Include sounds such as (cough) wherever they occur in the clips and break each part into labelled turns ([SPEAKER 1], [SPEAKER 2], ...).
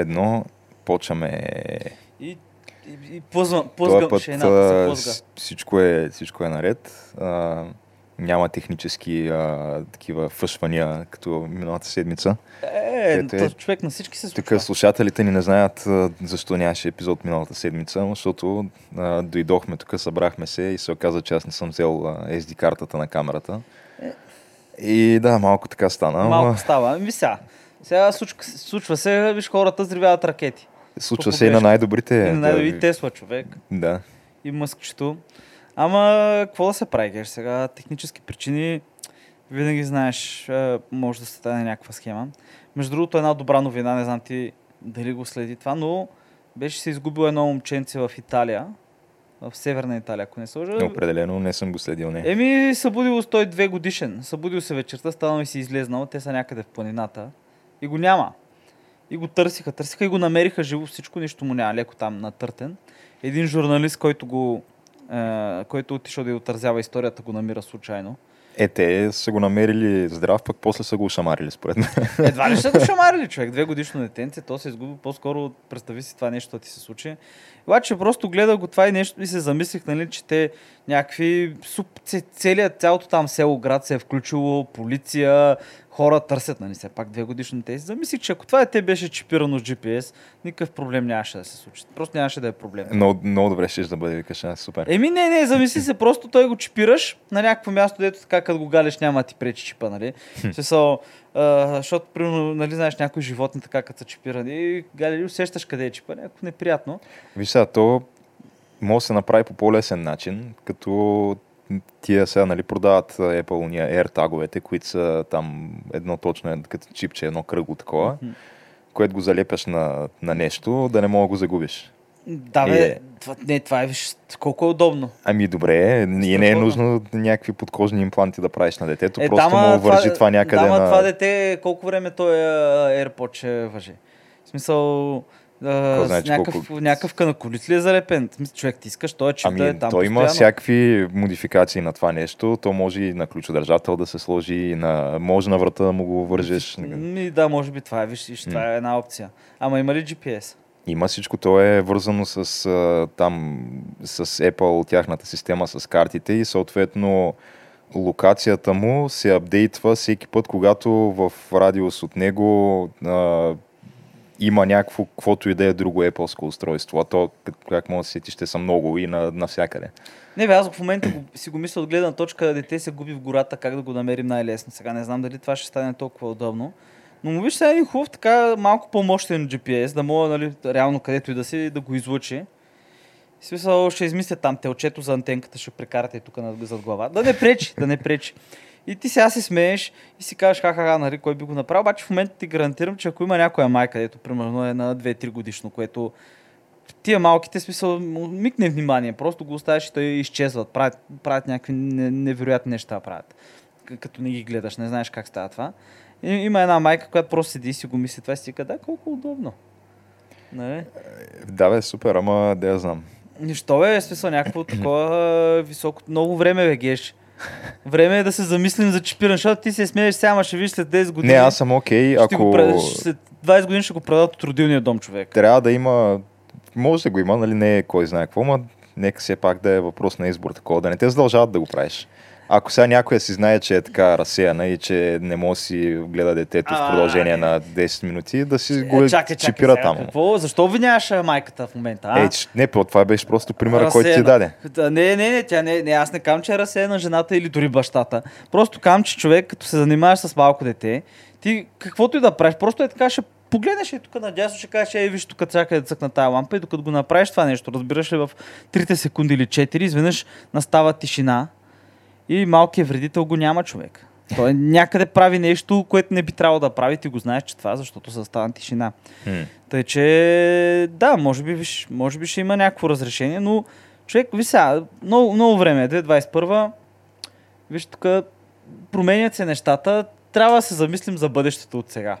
[SPEAKER 1] Едно, почваме.
[SPEAKER 2] И, и, и плъзва,
[SPEAKER 1] Този
[SPEAKER 2] плъзга,
[SPEAKER 1] път
[SPEAKER 2] ще едната се плъзга.
[SPEAKER 1] всичко е, всичко е наред. А, няма технически а, такива фъшвания, като миналата седмица.
[SPEAKER 2] Е,
[SPEAKER 1] Ето е.
[SPEAKER 2] то човек на всички се случва.
[SPEAKER 1] Тук слушателите ни не знаят а, защо нямаше епизод миналата седмица, защото а, дойдохме тук, събрахме се и се оказа, че аз не съм взел SD картата на камерата. И да, малко така стана.
[SPEAKER 2] Малко става. Ами сега. Сега случва, случва се, виж хората взривяват ракети.
[SPEAKER 1] Случва се и на най-добрите.
[SPEAKER 2] И, на,
[SPEAKER 1] да,
[SPEAKER 2] и Тесла човек.
[SPEAKER 1] да.
[SPEAKER 2] И мъскчето. Ама, какво да се прави, геш? Сега технически причини, винаги знаеш, може да се стане някаква схема. Между другото, една добра новина, не знам ти дали го следи това, но беше се изгубило едно момченце в Италия, в Северна Италия, ако не се лъжа.
[SPEAKER 1] Определено не съм го следил, не.
[SPEAKER 2] Еми, събудил той две годишен. Събудил се вечерта, станал и си излезнал. Те са някъде в планината. И го няма. И го търсиха, търсиха и го намериха живо всичко, нищо му няма, леко там натъртен. Един журналист, който го е, който отишъл да й отразява историята, го намира случайно.
[SPEAKER 1] Е, те са го намерили здрав, пък после са го шамарили, според мен.
[SPEAKER 2] Едва ли ще го шамарили човек, две годишно детенце, то се изгуби по-скоро, представи си това нещо да ти се случи. Обаче просто гледах го това и нещо и се замислих, нали, че те някакви, суп, целият, цялото там село, град се е включило, полиция, хора търсят, нали, все пак две годишни те. Замислих, че ако това дете беше чипирано с GPS, никакъв проблем нямаше да се случи. Просто нямаше да е проблем.
[SPEAKER 1] много, много добре ще да бъде, викаш, а, супер.
[SPEAKER 2] Еми не, не, замисли се, просто той го чипираш на някакво място, дето така като го галиш няма ти пречи чипа, нали? Смисъл, а, защото, примерно, нали, знаеш, някои животни така като са чипирани и гали, усещаш къде е чипа, някакво неприятно.
[SPEAKER 1] Виж сега, то може да се направи по по-лесен начин, като тия сега нали, продават Apple уния AirTag-овете, които са там едно точно, е като чипче, едно кръгло такова, което го залепяш на, на нещо, да не мога да го загубиш.
[SPEAKER 2] Да, бе,
[SPEAKER 1] е.
[SPEAKER 2] това, не, това е, виж, колко е удобно.
[SPEAKER 1] Ами добре, и не е нужно някакви подкожни импланти да правиш на детето,
[SPEAKER 2] Е,
[SPEAKER 1] просто
[SPEAKER 2] дама,
[SPEAKER 1] му вържи това, някъде
[SPEAKER 2] дама,
[SPEAKER 1] на...
[SPEAKER 2] това дете, колко време той е AirPod ще въжи? В смисъл, а,
[SPEAKER 1] че
[SPEAKER 2] някакъв,
[SPEAKER 1] колко-
[SPEAKER 2] някакъв канакулит ли е залепен? Човек, ти искаш, той е чип
[SPEAKER 1] Ами,
[SPEAKER 2] да е там
[SPEAKER 1] той има всякакви модификации на това нещо. То може и на ключодържател да се сложи, и на... може на врата да му го вържеш.
[SPEAKER 2] Ми, да, може би това е, виж, виж, това е една опция. Ама има ли GPS?
[SPEAKER 1] Има всичко, то е вързано с а, там, с Apple, тяхната система с картите и съответно локацията му се апдейтва всеки път, когато в радиус от него а, има някакво, каквото и да е друго Apple устройство. А то, как- може да се сетиш, ще са много и на, навсякъде.
[SPEAKER 2] Не, бе, аз в момента си го мисля от гледна точка, дете се губи в гората, как да го намерим най-лесно. Сега не знам дали това ще стане толкова удобно. Но му виж сега един хубав, така малко по-мощен GPS, да мога, нали, реално където и да си, да го излучи. В смисъл, ще измисля там телчето за антенката, ще прекарате тук зад глава. Да не пречи, да не пречи. И ти сега се смееш и си кажеш, ха-ха-ха, нали, кой би го направил. Обаче в момента ти гарантирам, че ако има някоя майка, където примерно е на 2-3 годишно, което тия малките, смисъл, микне внимание, просто го оставяш и те изчезват, правят, правят някакви не- невероятни неща, правят. Като не ги гледаш, не знаеш как става това. И, има една майка, която просто седи и си го мисли това и си да, колко удобно. Нали?
[SPEAKER 1] Да, бе, супер, ама да я знам.
[SPEAKER 2] Нищо е, смисъл някакво такова високо. Много време бе, геш. Време е да се замислим за чипиране, защото ти се смееш сега, ама ще виж след 10 години.
[SPEAKER 1] Не, аз съм окей,
[SPEAKER 2] го
[SPEAKER 1] ако
[SPEAKER 2] предаш, след 20 години ще го продадат от родилния дом човек.
[SPEAKER 1] трябва да има, може да го има, нали не е кой знае какво, но нека все пак да е въпрос на избор такова, да не те задължават да го правиш. Ако сега някоя си знае, че е така разсеяна и че не може да си гледа детето в
[SPEAKER 2] А,
[SPEAKER 1] продължение
[SPEAKER 2] е.
[SPEAKER 1] на 10 минути, да си го
[SPEAKER 2] Е, чакай, чакай,
[SPEAKER 1] чипира
[SPEAKER 2] сега,
[SPEAKER 1] там.
[SPEAKER 2] Какво? Защо обвиняваш а, майката в момента? А?
[SPEAKER 1] Е, не, това беше просто примера, който ти
[SPEAKER 2] Разсеяна.
[SPEAKER 1] даде.
[SPEAKER 2] Да, не, не, не, тя не, не, аз не казвам, че е разсеяна жената или дори бащата. Просто казвам, че човек, като се занимаваш с малко дете, ти каквото и да правиш, просто е така, ще погледнеш и тук надясно, ще кажеш, ей, виж тук чакай да цъкна тази лампа и докато го направиш това нещо, разбираш ли, в 3 секунди или 4, изведнъж настава тишина и малкият вредител го няма човек. Той някъде прави нещо, което не би трябвало да прави, ти го знаеш, че това, защото се стана тишина.
[SPEAKER 1] М.
[SPEAKER 2] Тъй, че да, може би, може би ще има някакво разрешение, но човек, ви сега, много, много време е, 2021 виж тук, променят се нещата, трябва да се замислим за бъдещето от сега.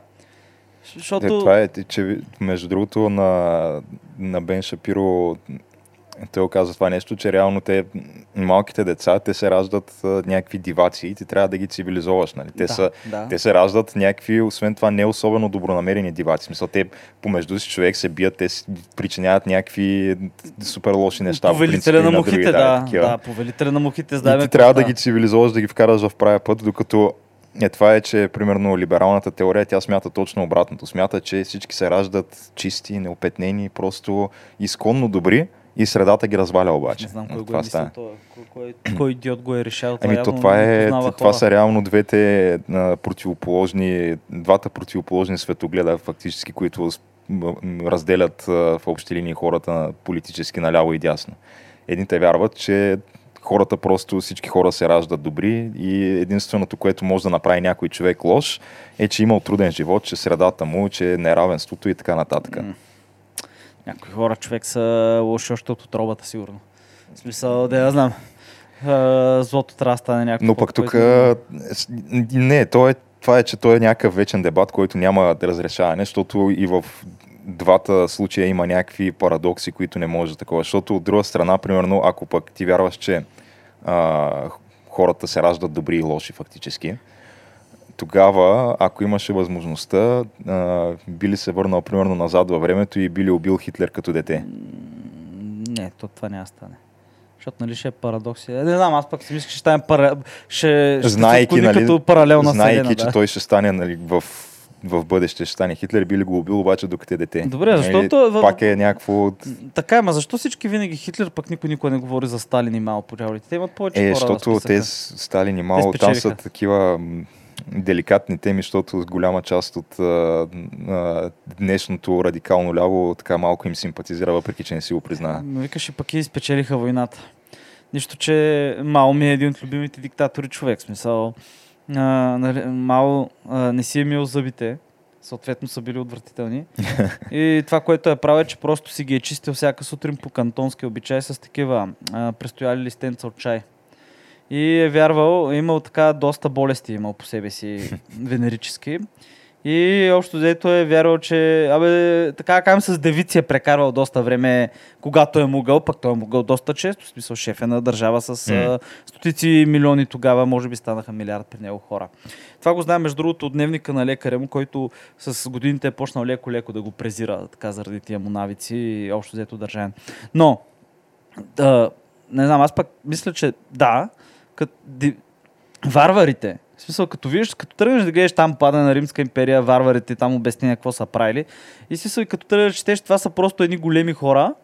[SPEAKER 2] Защото...
[SPEAKER 1] Е, това е, че между другото на, на Бен Шапиро той каза това нещо, че реално те, малките деца, те се раждат а, някакви диваци и ти трябва да ги цивилизоваш. Нали? Те,
[SPEAKER 2] Да,
[SPEAKER 1] са,
[SPEAKER 2] да.
[SPEAKER 1] те се раждат някакви, освен това, не особено добронамерени диваци. Смисъл, те помежду си човек се бият, те си причиняват някакви супер лоши неща.
[SPEAKER 2] Повелителя на
[SPEAKER 1] други,
[SPEAKER 2] мухите, да.
[SPEAKER 1] такива.
[SPEAKER 2] Да, повелителя на мухите,
[SPEAKER 1] И ти трябва да ги цивилизоваш, да ги вкараш в правия път, докато е, това е, че примерно либералната теория, тя смята точно обратното. Смята, че всички се раждат чисти, неопетнени, просто изконно добри и средата ги разваля обаче.
[SPEAKER 2] Не знам кой
[SPEAKER 1] От
[SPEAKER 2] го е
[SPEAKER 1] това
[SPEAKER 2] мислил, това, кой, кой, идиот го е решал.
[SPEAKER 1] Ами то
[SPEAKER 2] явно
[SPEAKER 1] това,
[SPEAKER 2] не
[SPEAKER 1] е, това
[SPEAKER 2] хора.
[SPEAKER 1] са реално двете а, противоположни, двата противоположни светогледа, фактически, които разделят а, в общи линии хората политически наляво и дясно. Едните вярват, че хората просто, всички хора се раждат добри и единственото, което може да направи някой човек лош, е, че имал труден живот, че средата му, че е неравенството и така нататък.
[SPEAKER 2] М. Някои хора човек са лоши още от отробата, сигурно. В смисъл, да я знам. А, Злото трябва да стане някакво.
[SPEAKER 1] Но пък тук
[SPEAKER 2] което-
[SPEAKER 1] не, то е, това е, че той е някакъв вечен дебат, който няма да разрешаване, защото и в двата случая има някакви парадокси, които не може такова. Защото от друга страна, примерно, ако пък ти вярваш, че а, хората се раждат добри и лоши фактически, тогава, ако имаше възможността, а, би ли се върнал примерно назад във времето и би ли убил Хитлер като дете?
[SPEAKER 2] Не, то това няма стане. Защото нали ще е парадокс. Е, Не знам, аз пък си мисля, че ще стане пара... ще, ще
[SPEAKER 1] Знаейки,
[SPEAKER 2] отклони
[SPEAKER 1] нали,
[SPEAKER 2] като паралелна
[SPEAKER 1] знаейки,
[SPEAKER 2] вселена,
[SPEAKER 1] че
[SPEAKER 2] да.
[SPEAKER 1] той ще стане нали, в, в бъдеще, ще стане Хитлер, би ли го убил обаче докато е дете?
[SPEAKER 2] Добре,
[SPEAKER 1] Нали,
[SPEAKER 2] защото в-
[SPEAKER 1] Пак е някакво...
[SPEAKER 2] Така, ама защо всички винаги Хитлер, пък никой никой не говори за Сталин и Мао по дяволите? Те имат повече
[SPEAKER 1] Е,
[SPEAKER 2] хора
[SPEAKER 1] защото те Сталин и Мао, там са такива деликатни теми, защото голяма част от а, а, днешното радикално ляво така малко им симпатизира, въпреки че не си го признава.
[SPEAKER 2] Но викаш и пък и спечелиха войната. Нищо, че Мао ми е един от любимите диктатори човек. Смисъл, а, нали, Мао а, не си е мил зъбите, съответно са били отвратителни. (laughs) и това, което е правил, е, че просто си ги е чистил всяка сутрин по кантонски обичай с такива а, престояли листенца от чай. И е вярвал, е имал така доста болести, имал по себе си (laughs) венерически. И общо взето е вярвал, че абе, така да кажем, с девици е прекарвал доста време, когато е могъл, пък той е могъл доста често, в смисъл шеф е на държава с а, стотици милиони тогава, може би станаха милиард при него хора. Това го знаем, между другото, от дневника на лекаря му, който с годините е почнал леко-леко да го презира, така заради тия му навици и общо взето държан. Но, да, не знам, аз пък мисля, че да, кът, ди, варварите, в смисъл, като видиш, като тръгнеш да гледаш там падане на Римска империя, варварите, там обяснения какво са правили, и смисъл, като тръгнеш четеш, това са просто едни големи хора,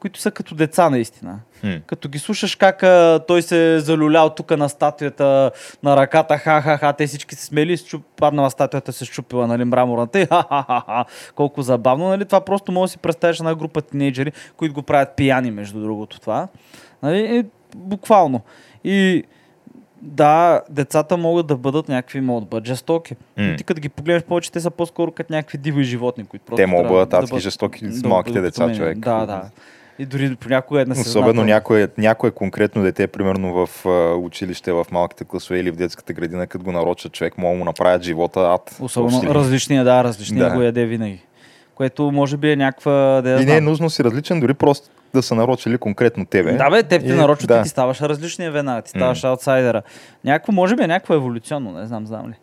[SPEAKER 2] които са като деца наистина.
[SPEAKER 1] Хм.
[SPEAKER 2] Като ги слушаш как а, той се е залюлял тук на статуята на ръката, ха-ха-ха, те всички се смели, счуп, паднала статуята се щупила, нали, мраморната и ха-ха-ха, колко забавно, нали, това просто може да си представиш една група тинейджери, които го правят пияни, между другото това, нали, и, буквално. И да, децата могат да бъдат някакви, могат да бъдат жестоки. Но ти като ги погледнеш повече, те са по-скоро като някакви диви животни, които просто
[SPEAKER 1] Те могат да бъдат адски жестоки с малките деца, човек.
[SPEAKER 2] Да, да. И дори понякога е
[SPEAKER 1] Особено някое, някое конкретно дете, примерно в а, училище, в малките класове или в детската градина, като го нарочат човек, могат да му направят живота ад.
[SPEAKER 2] Особено различния, да, различния
[SPEAKER 1] Да.
[SPEAKER 2] го яде винаги. Което може би е някаква... Да,
[SPEAKER 1] И не е нужно си различен, дори просто да са нарочили конкретно тебе.
[SPEAKER 2] Да, бе, теб те
[SPEAKER 1] И-
[SPEAKER 2] нарочват
[SPEAKER 1] да.
[SPEAKER 2] и ти ставаш различния веднага, ти ставаш аутсайдера. Някакво, може би е някакво еволюционно, не знам, знам ли.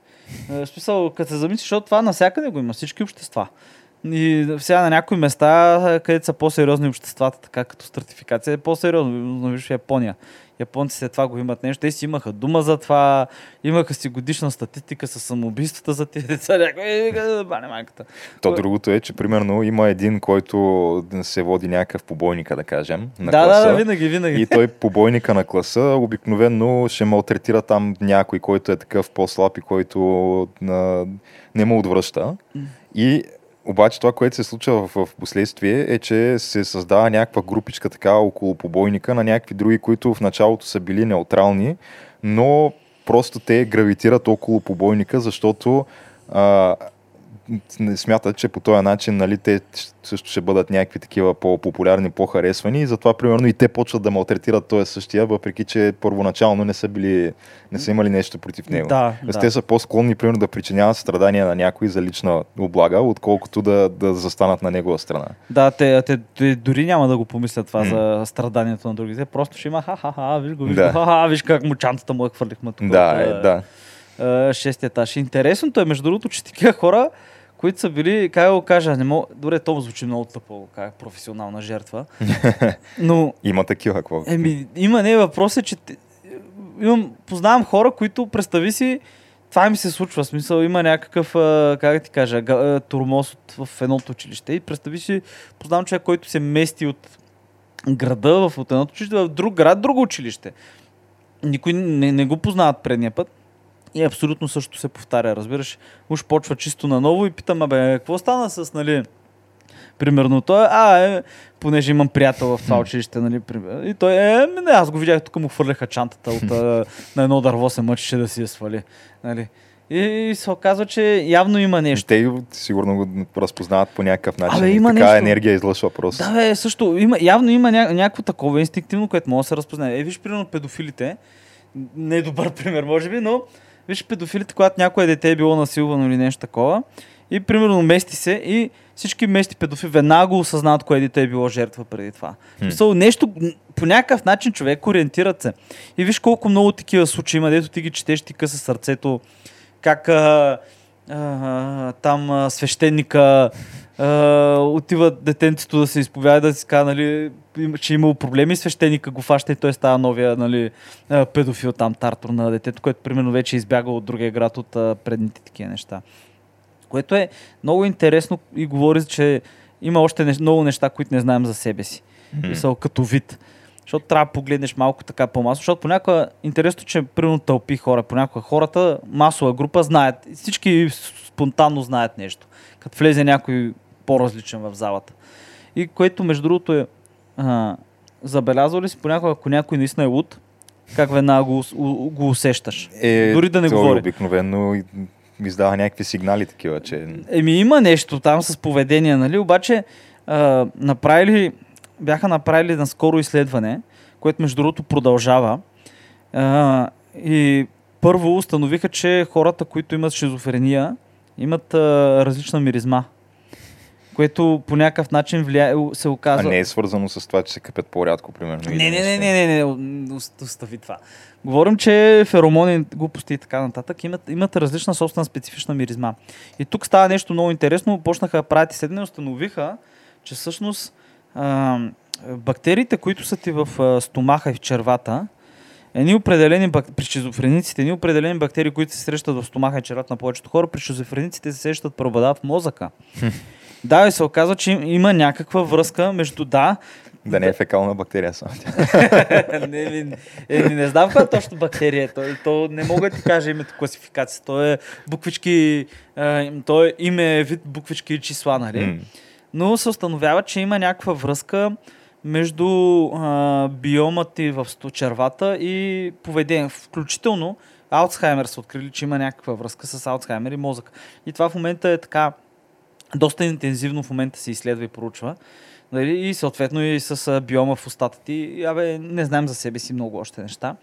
[SPEAKER 2] Е, В смисъл, като се замислиш, защото това навсякъде го има, всички общества. И сега на някои места, където са по-сериозни обществата, така като стратификация, е по-сериозно. Но виж в Япония. Японците това го имат нещо. Те си имаха дума за това, имаха си годишна статистика с самоубийствата за тези деца. Някой бане майката.
[SPEAKER 1] То другото е, че примерно има един, който се води някакъв побойника, да кажем, на
[SPEAKER 2] да,
[SPEAKER 1] класа.
[SPEAKER 2] да, да, винаги, винаги.
[SPEAKER 1] И той побойника на класа обикновено ще малтретира там някой, който е такъв по-слаб и който на, не му отвръща. И обаче това, което се случва в, в последствие е, че се създава някаква групичка така около побойника на някакви други, които в началото са били неутрални, но просто те гравитират около побойника, защото а, не смятат, че по този начин нали, те също ще бъдат някакви такива по-популярни, по-харесвани и затова примерно и те почват да малтретират този същия, въпреки че първоначално не са били, не са имали нещо против него.
[SPEAKER 2] Да,
[SPEAKER 1] Тоест,
[SPEAKER 2] да.
[SPEAKER 1] Те са по-склонни примерно да причиняват страдания на някой за лична облага, отколкото да, да застанат на негова страна.
[SPEAKER 2] Да, те, те, те дори няма да го помислят това за страданието на другите. Просто ще има ха-ха-ха, виж го, виж
[SPEAKER 1] Да.
[SPEAKER 2] го, ха-ха, виж как му чантата му я хвърлихме тук.
[SPEAKER 1] Да, е, да.
[SPEAKER 2] шестия етаж. Интересното е, между другото, че такива хора, които са били, как го кажа, не мога, добре, то звучи много тъпо, как професионална жертва, (laughs) но
[SPEAKER 1] Има такива, какво?
[SPEAKER 2] Еми, има не въпрос е, че имам, познавам хора, които представи си, това ми се случва, смисъл има някакъв, как ти кажа, турмоз от, в едното училище и представи си, познавам човек, който се мести от града в от едното училище в друг град, друго училище. Никой не, не го познават предния път. И абсолютно също се повтаря, разбираш. Уж почва чисто наново и питам, абе, какво стана с, нали, примерно той, а, е, понеже имам приятел в това училище, нали, и той, е, ми, не, аз го видях, тук му хвърляха чантата от, (laughs) на едно дърво се мъчеше да си я свали, нали. И се оказва, че явно има нещо.
[SPEAKER 1] Те сигурно го разпознават по някакъв начин.
[SPEAKER 2] Абе, има
[SPEAKER 1] така
[SPEAKER 2] нещо.
[SPEAKER 1] енергия излъчва просто.
[SPEAKER 2] Да, бе, също, има, явно има ня, някакво такова инстинктивно, което може да се разпознае. Е, виж, примерно, педофилите, не е добър (laughs) пример, може би, но виж, педофилите, когато някое дете е било насилвано или нещо такова, и примерно мести се и всички мести педофили веднага осъзнават кое дете е било жертва преди това. В смисъл, нещо, по някакъв начин човек ориентират се. И виж колко много такива случаи има, дето ти ги четеш, ти къса сърцето, как а, а, там а, свещеника а, отива детенцето да се изповяда, да си казва, нали, че е имал проблеми, свещеника го фаща и той става новия нали, педофил там, тартор на детето, което примерно вече е избягал от другия град от а, предните такива неща. Което е много интересно и говори, че има още нещ- много неща, които не знаем за себе си.
[SPEAKER 1] М.
[SPEAKER 2] Мисъл, като вид. Защото трябва да погледнеш малко така по-масово, защото понякога интересно, че примерно тълпи хора, понякога хората, масова група знаят, всички спонтанно знаят нещо, като влезе някой по-различен в залата. И което между другото е, а, забелязал ли си понякога, ако някой наистина е луд, как веднага го, го усещаш?
[SPEAKER 1] Е,
[SPEAKER 2] Дори да не
[SPEAKER 1] той
[SPEAKER 2] говори.
[SPEAKER 1] Обикновено издава някакви сигнали такива, че...
[SPEAKER 2] Еми има нещо там с поведение, нали? Обаче а, направили, бяха направили наскоро изследване, което между другото продължава. А, и първо установиха, че хората, които имат шизофрения, имат а, различна миризма. Което по някакъв начин влияе, се
[SPEAKER 1] А
[SPEAKER 2] оказва...
[SPEAKER 1] не е свързано с това, че се къпят по-рядко, примерно.
[SPEAKER 2] Не, не, не, не, не, не, не, ост- остави това. Говорим, че феромони, глупости и така нататък имат, имат различна собствена специфична миризма. И тук става нещо много интересно. Почнаха да правят изследване и установиха, че всъщност а, бактериите, които са ти в а, стомаха и в червата, едни определени бак... при шизофрениците, едни определени бактерии, които се срещат в стомаха и червата на повечето хора, при шизофрениците се срещат преобладават в мозъка. да, и се оказва, че им- има някаква връзка между да,
[SPEAKER 1] Да не е фекална бактерия само. (laughs)
[SPEAKER 2] не, ми, е, не, не знам каква е точно бактерия. е. То, то не мога да ти кажа името класификация. То е буквички, а, то е име, вид буквички и числа, нали?
[SPEAKER 1] М.
[SPEAKER 2] Но се установява, че има някаква връзка между а, биомът ти в червата и поведение. Включително Алцхаймер са открили, че има някаква връзка с Алцхаймер и мозък. И това в момента е така доста интензивно в момента се изследва и проучва. Нали? И съответно и с биома в устата ти. И, Абе, не знаем за себе си много още неща.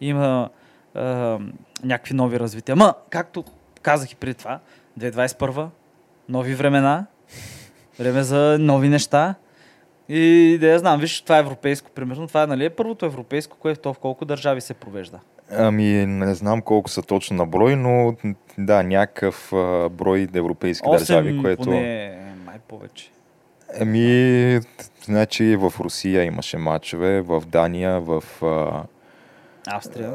[SPEAKER 2] Има а, някакви нови развития. Ма, както казах и преди това, 2021, нови времена, време за нови неща. И да я знам, виж, това е европейско, примерно. Това е, нали, е първото европейско, което то в колко държави се провежда.
[SPEAKER 1] Ами, не знам колко са точно на брой, но да, някакъв а, брой европейски държави, което...
[SPEAKER 2] поне Май повече.
[SPEAKER 1] Еми, значи в Русия имаше матчове, в Дания, в а,
[SPEAKER 2] Австрия.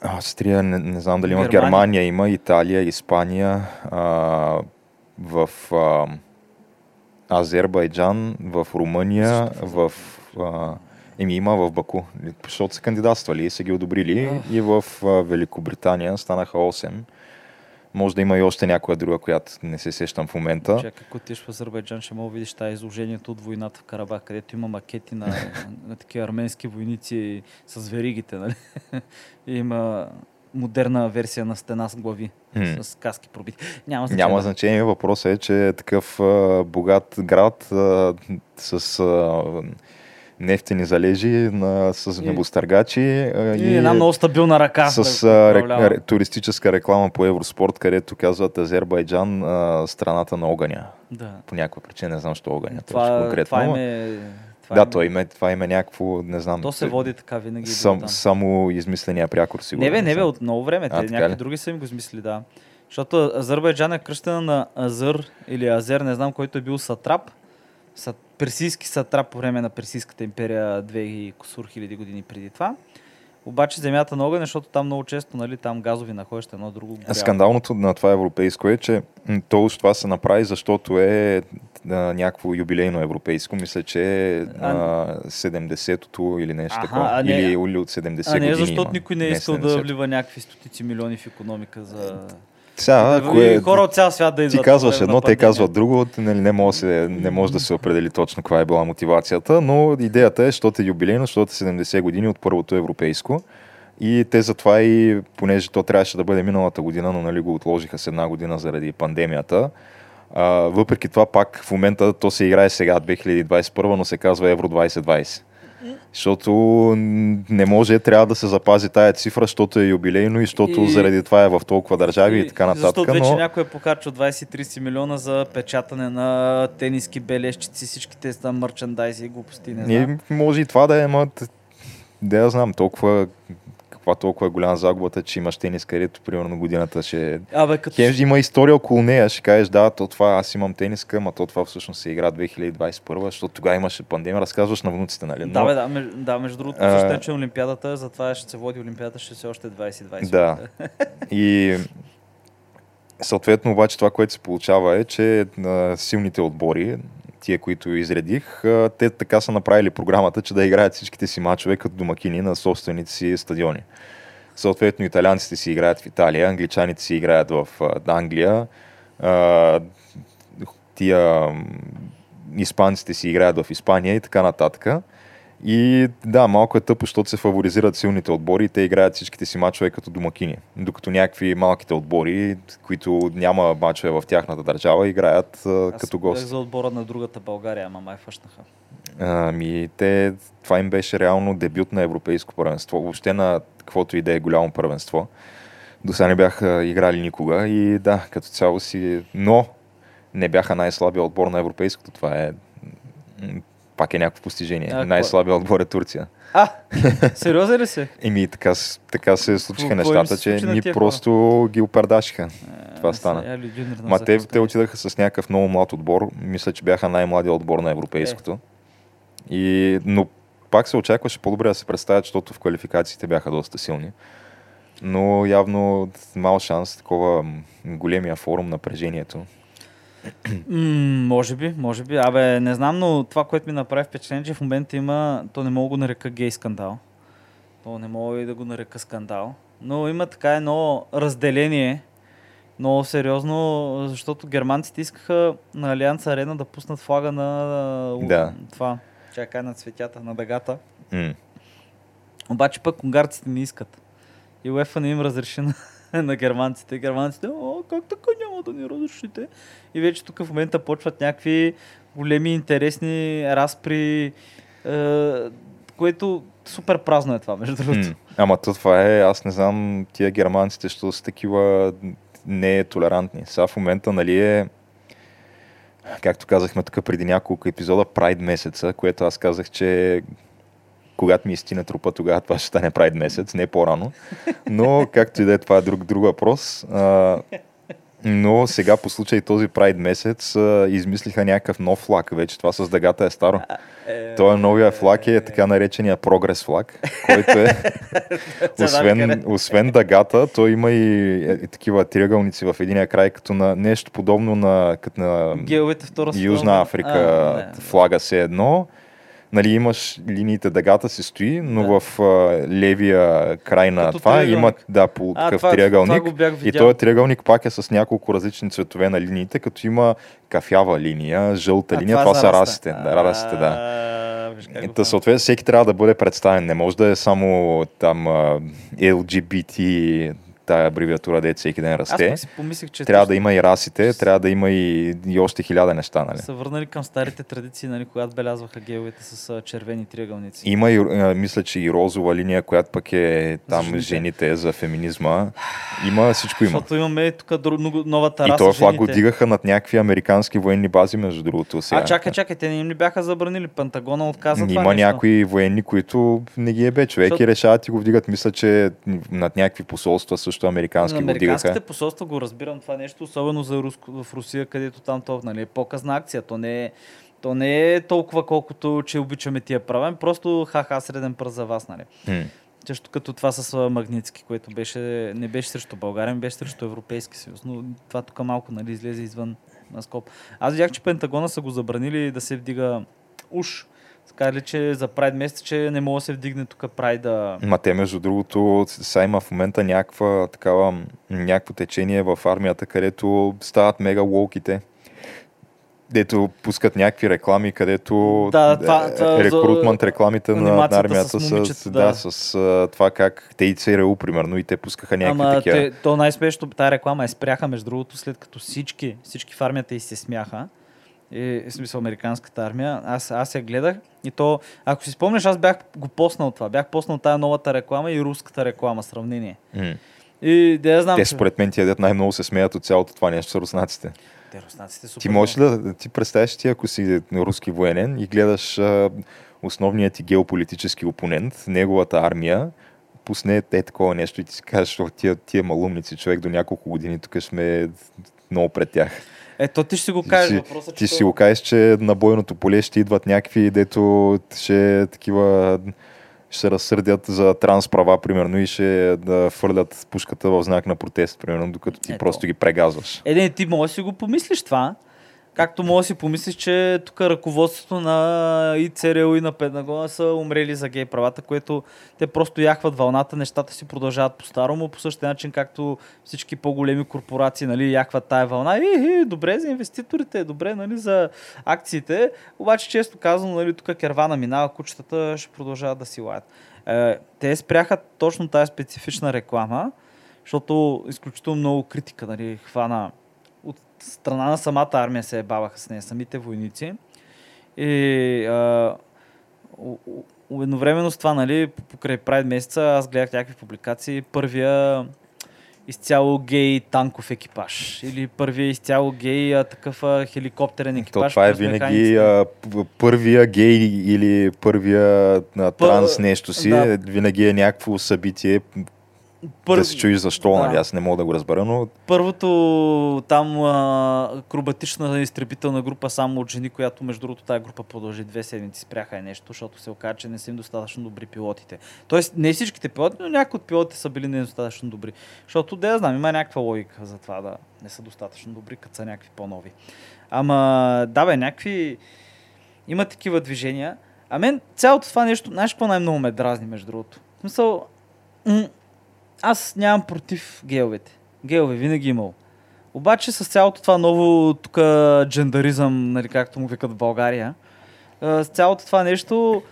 [SPEAKER 1] Австрия, не, не знам дали има,
[SPEAKER 2] Германия.
[SPEAKER 1] Германия, има, Италия, Испания, а, в а, Азербайджан, в Румъния, в... А, еми има в Баку, защото са кандидатствали и са ги одобрили.
[SPEAKER 2] Ах.
[SPEAKER 1] И в а, Великобритания станаха 8. Може да има и още някоя друга, която не се сещам в момента.
[SPEAKER 2] Чакай, ако отидеш в Азербайджан, ще мога да видиш тази изложението от войната в Карабах, където има макети на, (laughs) на такива арменски войници с веригите, нали? (laughs) И има модерна версия на стена с глави,
[SPEAKER 1] М.
[SPEAKER 2] с каски пробити. Няма значение.
[SPEAKER 1] Няма значение. Въпросът е, че е такъв а, богат град а, с а, нефтени залежи на, с
[SPEAKER 2] И-
[SPEAKER 1] небостъргачи а,
[SPEAKER 2] И една много стабилна ръка.
[SPEAKER 1] с
[SPEAKER 2] да
[SPEAKER 1] а,
[SPEAKER 2] управлява.
[SPEAKER 1] ре, туристическа реклама по Евроспорт, където казват Азербайджан а, страната на огъня.
[SPEAKER 2] Да.
[SPEAKER 1] По някаква причина, не знам, що огъня. точно
[SPEAKER 2] Това,
[SPEAKER 1] конкретно.
[SPEAKER 2] това е... Това
[SPEAKER 1] да,
[SPEAKER 2] е-
[SPEAKER 1] той име, това име някакво, не знам.
[SPEAKER 2] То се води така винаги.
[SPEAKER 1] Сам,
[SPEAKER 2] там.
[SPEAKER 1] само измисления прякор, сигурно.
[SPEAKER 2] Не бе, не бе, от много време. Те,
[SPEAKER 1] А,
[SPEAKER 2] някакви
[SPEAKER 1] ли?
[SPEAKER 2] други са им го измислили, да. Защото Азербайджан е кръщена на Азър или Азер, не знам, който е бил сатрап. Са, персийски сатрап по време на Персийската империя 2 и кусур хиляди години преди това. Обаче земята на огън, защото там много често, нали, там газови находища, едно друго. горяло.
[SPEAKER 1] Скандалното на това европейско е, че то това се направи, защото е а, някакво юбилейно европейско. Мисля, че е а, 70-то или нещо
[SPEAKER 2] Аха,
[SPEAKER 1] такова.
[SPEAKER 2] не-
[SPEAKER 1] или, или от 70
[SPEAKER 2] А не,
[SPEAKER 1] години
[SPEAKER 2] защото
[SPEAKER 1] има.
[SPEAKER 2] никой не е искал да
[SPEAKER 1] 70-то.
[SPEAKER 2] влива някакви стотици милиони в економика за...
[SPEAKER 1] Сега,
[SPEAKER 2] Да,
[SPEAKER 1] ако
[SPEAKER 2] и
[SPEAKER 1] е,
[SPEAKER 2] хора от цял свят да
[SPEAKER 1] ти
[SPEAKER 2] идват.
[SPEAKER 1] казваш
[SPEAKER 2] по време
[SPEAKER 1] едно, те казват друго, нали, не, може се, не може да се определи точно каква е била мотивацията, но идеята е, защото е юбилейно, защото е 70 години от първото европейско. И те затова и, понеже то трябваше да бъде миналата година, но нали го отложиха с една година заради пандемията. А, въпреки това пак в момента то се играе сега 2021, но се казва Евро 2020. Защото не може, трябва да се запази тая цифра, защото е юбилейно и защото
[SPEAKER 2] И-
[SPEAKER 1] заради това е в толкова държави и, така нататък.
[SPEAKER 2] Защото вече
[SPEAKER 1] но...
[SPEAKER 2] някой е покачал 20-30 милиона за печатане на тениски, бележчици, всичките там мърчандайзи и глупости. Не знам.
[SPEAKER 1] И може и това да е, ама т- да я знам, толкова, каква толкова е голяма загубата, че имаш тенис, където примерно годината ще...
[SPEAKER 2] Абе, като...
[SPEAKER 1] Хем има история около нея, ще кажеш, да, то това, аз имам тениска, ама то това всъщност се игра 2021, защото тогава имаше пандемия, разказваш на внуците, нали?
[SPEAKER 2] Да, бе, да, меж, да, между другото,
[SPEAKER 1] А-
[SPEAKER 2] също е, че Олимпиадата, затова ще се води Олимпиадата, ще се още 2020.
[SPEAKER 1] Да. И съответно обаче това, което се получава е, че силните отбори, тия, които изредих, те така са направили програмата, че да играят всичките си мачове като домакини на собствените си стадиони. Съответно, италианците си играят в Италия, англичаните си играят в Англия, тия испанците си играят в Испания и така нататък. И да, малко е тъпо, защото се фаворизират силните отбори и те играят всичките си мачове като домакини. Докато някакви малките отбори, които няма мачове в тяхната държава, играят а,
[SPEAKER 2] Аз
[SPEAKER 1] като
[SPEAKER 2] бях
[SPEAKER 1] гост.
[SPEAKER 2] за отбора на другата България, ама май фъшнаха.
[SPEAKER 1] Ами, те, това им беше реално дебют на европейско първенство, въобще на каквото и да е голямо първенство. До сега не бяха играли никога и да, като цяло си... Но не бяха най-слабия отбор на европейското. Това е... Пак е някакво постижение.
[SPEAKER 2] А,
[SPEAKER 1] Най-слабия отбор е Турция.
[SPEAKER 2] А, сериозен ли си? (laughs)
[SPEAKER 1] Еми, така, така се случиха нещата,
[SPEAKER 2] се
[SPEAKER 1] че ни просто ги опардашиха. Това
[SPEAKER 2] Е,
[SPEAKER 1] стана.
[SPEAKER 2] сега Людинер на
[SPEAKER 1] Ма те, те отидаха с някакъв много млад отбор. Мисля, че бяха най-младия отбор на европейското. И, но пак се очакваше по-добре да се представят, защото в квалификациите бяха доста силни. Но явно мал шанс, такова големия форум, напрежението.
[SPEAKER 2] М, може би, може би. Абе, не знам, но това, което ми направи впечатление, че в момента има, то не мога да го нарека гей скандал. То не мога и да го нарека скандал. Но има така едно разделение, много сериозно, защото германците искаха на Алианс Арена да пуснат флага на
[SPEAKER 1] Да.
[SPEAKER 2] това. Чакай на цветята, на бегата.
[SPEAKER 1] М.
[SPEAKER 2] Обаче пък унгарците не искат. И УЕФА не им разреши на, (laughs) на германците. Германците, о, как така няма да ни разрешите? И вече тук в момента почват някакви големи интересни разпри, е, което супер празно е това, между другото.
[SPEAKER 1] Ама то това е, аз не знам, тия германците, що са такива не толерантни. Сега в момента, нали е, както казахме тук преди няколко епизода, Прайд месеца, което аз казах, че когато ми изтина трупа, тогава това ще стане Прайд месец, не по-рано. Но, както и да е, това е друг, друг въпрос. А, Но сега по случай този Прайд месец а, измислиха някакъв нов флаг. Вече това с дъгата е старо.
[SPEAKER 2] Е,
[SPEAKER 1] Той новия флаг е така наречения прогрес флаг, който е (laughs) (laughs) освен, освен дъгата, той има и, е, и такива триъгълници в единия край, като на нещо подобно на, като на Южна. Африка
[SPEAKER 2] А, не.
[SPEAKER 1] флага се едно. Нали, имаш линиите, дъгата си стои, но
[SPEAKER 2] Да.
[SPEAKER 1] в а, левия край на
[SPEAKER 2] Като
[SPEAKER 1] това има да, по
[SPEAKER 2] А,
[SPEAKER 1] такъв
[SPEAKER 2] това-
[SPEAKER 1] триъгълник.
[SPEAKER 2] това
[SPEAKER 1] и този триъгълник пак е с няколко различни цветове на линиите, като има кафява линия, жълта
[SPEAKER 2] А,
[SPEAKER 1] линия, това,
[SPEAKER 2] за
[SPEAKER 1] са расите. Да, расите, да. Е, Та, съответно, всеки трябва да бъде представен. Не може да е само там LGBT, тая абревиатура, де всеки ден
[SPEAKER 2] Аз
[SPEAKER 1] расте.
[SPEAKER 2] пък си помислих, че
[SPEAKER 1] Трябва да има и расите, трябва да има и, и още хиляда неща. Нали?
[SPEAKER 2] са върнали към старите традиции, нали, когато белязваха геовете с а, червени триъгълници.
[SPEAKER 1] Има и, а, мисля, че и розова линия, която пък е там
[SPEAKER 2] жените.
[SPEAKER 1] жените, за феминизма. Има, всичко има.
[SPEAKER 2] Защото имаме тук друг- новата
[SPEAKER 1] И
[SPEAKER 2] раса.
[SPEAKER 1] този флаг го дигаха над някакви американски военни бази, между другото. Сега.
[SPEAKER 2] А, чакай, чакай, те не им ли бяха забранили? Пентагона отказа това
[SPEAKER 1] Има
[SPEAKER 2] нещо.
[SPEAKER 1] някои военни, които не ги е бе човек
[SPEAKER 2] Защото-
[SPEAKER 1] и решават и го вдигат. Мисля, че над някакви посолства също американски
[SPEAKER 2] На
[SPEAKER 1] го
[SPEAKER 2] американските
[SPEAKER 1] вдигаха.
[SPEAKER 2] посолства го разбирам това нещо, особено за Руско, в Русия, където там то нали, е по-късна акция. То не е, то не е толкова колкото, че обичаме тия права, просто ха-ха среден пръст за вас. Нали. Също като това с Магницки, което беше, не беше срещу България, ми беше срещу Европейски съюз. Но това тук малко нали, излезе извън на скоп. Аз видях, че Пентагона са го забранили да се вдига уж. Сказали, че за прайд месец, че не мога да се вдигне тук прайда.
[SPEAKER 1] Ма те, между другото, сега има в момента някаква такава, някакво течение в армията, където стават мега лоуките. Дето пускат някакви реклами, където
[SPEAKER 2] Да, това-
[SPEAKER 1] е,
[SPEAKER 2] това за
[SPEAKER 1] рекрутмент рекламите на, на армията
[SPEAKER 2] с
[SPEAKER 1] с,
[SPEAKER 2] момичета,
[SPEAKER 1] да.
[SPEAKER 2] да.
[SPEAKER 1] с а, това как те и ЦРУ, примерно, и те пускаха някакви
[SPEAKER 2] Ама
[SPEAKER 1] такива.
[SPEAKER 2] те, то най-смешно, тази реклама е спряха, между другото, след като всички, всички в армията и се смяха. И, в смисъл, американската армия. Аз, аз я гледах и то, ако си спомняш, аз бях го поснал това. Бях поснал тая новата реклама и руската реклама, сравнение.
[SPEAKER 1] М.
[SPEAKER 2] И да я знам,
[SPEAKER 1] Те според мен тия дет най-много се смеят от цялото това нещо са руснаците.
[SPEAKER 2] Те руснаците супер.
[SPEAKER 1] Ти можеш ли да ти представиш ти, ако си руски военен и гледаш а, основният ти геополитически опонент, неговата армия, пусне е такова нещо и ти си кажеш, «О, тия, тия малумници, човек до няколко години тук сме много пред тях.
[SPEAKER 2] Ето, ти ще го кажеш.
[SPEAKER 1] ти,
[SPEAKER 2] въпросът,
[SPEAKER 1] ти
[SPEAKER 2] че
[SPEAKER 1] ще
[SPEAKER 2] то-
[SPEAKER 1] си го кажеш, че на бойното поле ще идват някакви, дето ще такива ще се разсърдят за транс права, примерно, и ще да фърлят пушката в знак на протест, примерно, докато ти
[SPEAKER 2] Ето.
[SPEAKER 1] просто ги прегазваш.
[SPEAKER 2] Е, не, ти можеш да си го помислиш това. Както може да си помислиш, че тук ръководството на и ЦРУ и на Пентагона са умрели за гей правата, което те просто яхват вълната, нещата си продължават по-старому, по същия начин, както всички по-големи корпорации нали, яхват тая вълна. И, и, добре за инвеститорите, добре нали, за акциите, обаче често казано, нали, тук кервана минава, кучетата ще продължават да си лаят. Е, те спряха точно тази специфична реклама, защото изключително много критика нали, хвана страна на самата армия се ебаваха с нея, самите войници. И а, едновременно с това, нали, по- покрай Прайд месеца, аз гледах някакви публикации. Първия изцяло гей танков екипаж. Или първия изцяло гей а, такъв а, хеликоптерен
[SPEAKER 1] То
[SPEAKER 2] екипаж.
[SPEAKER 1] това е винаги а, първия гей или първия а, транс нещо си,
[SPEAKER 2] да.
[SPEAKER 1] винаги е някакво събитие,
[SPEAKER 2] Пър-
[SPEAKER 1] да се чуеш защо,
[SPEAKER 2] да.
[SPEAKER 1] нали? Аз не мога да го разбера, но
[SPEAKER 2] Първото там а, акробатична изтребителна група само от жени, която между другото тази група продължи две седмици, спряха е нещо, защото се оказа, че не са им достатъчно добри пилотите. Тоест не всичките пилоти, но някои от пилотите са били недостатъчно добри. Защото да я знам, има някаква логика за това да не са достатъчно добри, като са някакви по-нови. Ама да бе, някакви има такива движения. А мен цялото това нещо, знаеш какво най-много ме дразни между другото? В смисъл, аз нямам против геовете. Геове винаги имал. Обаче с цялото това ново тук джендаризъм, нали, както му викат в България, с цялото това нещо,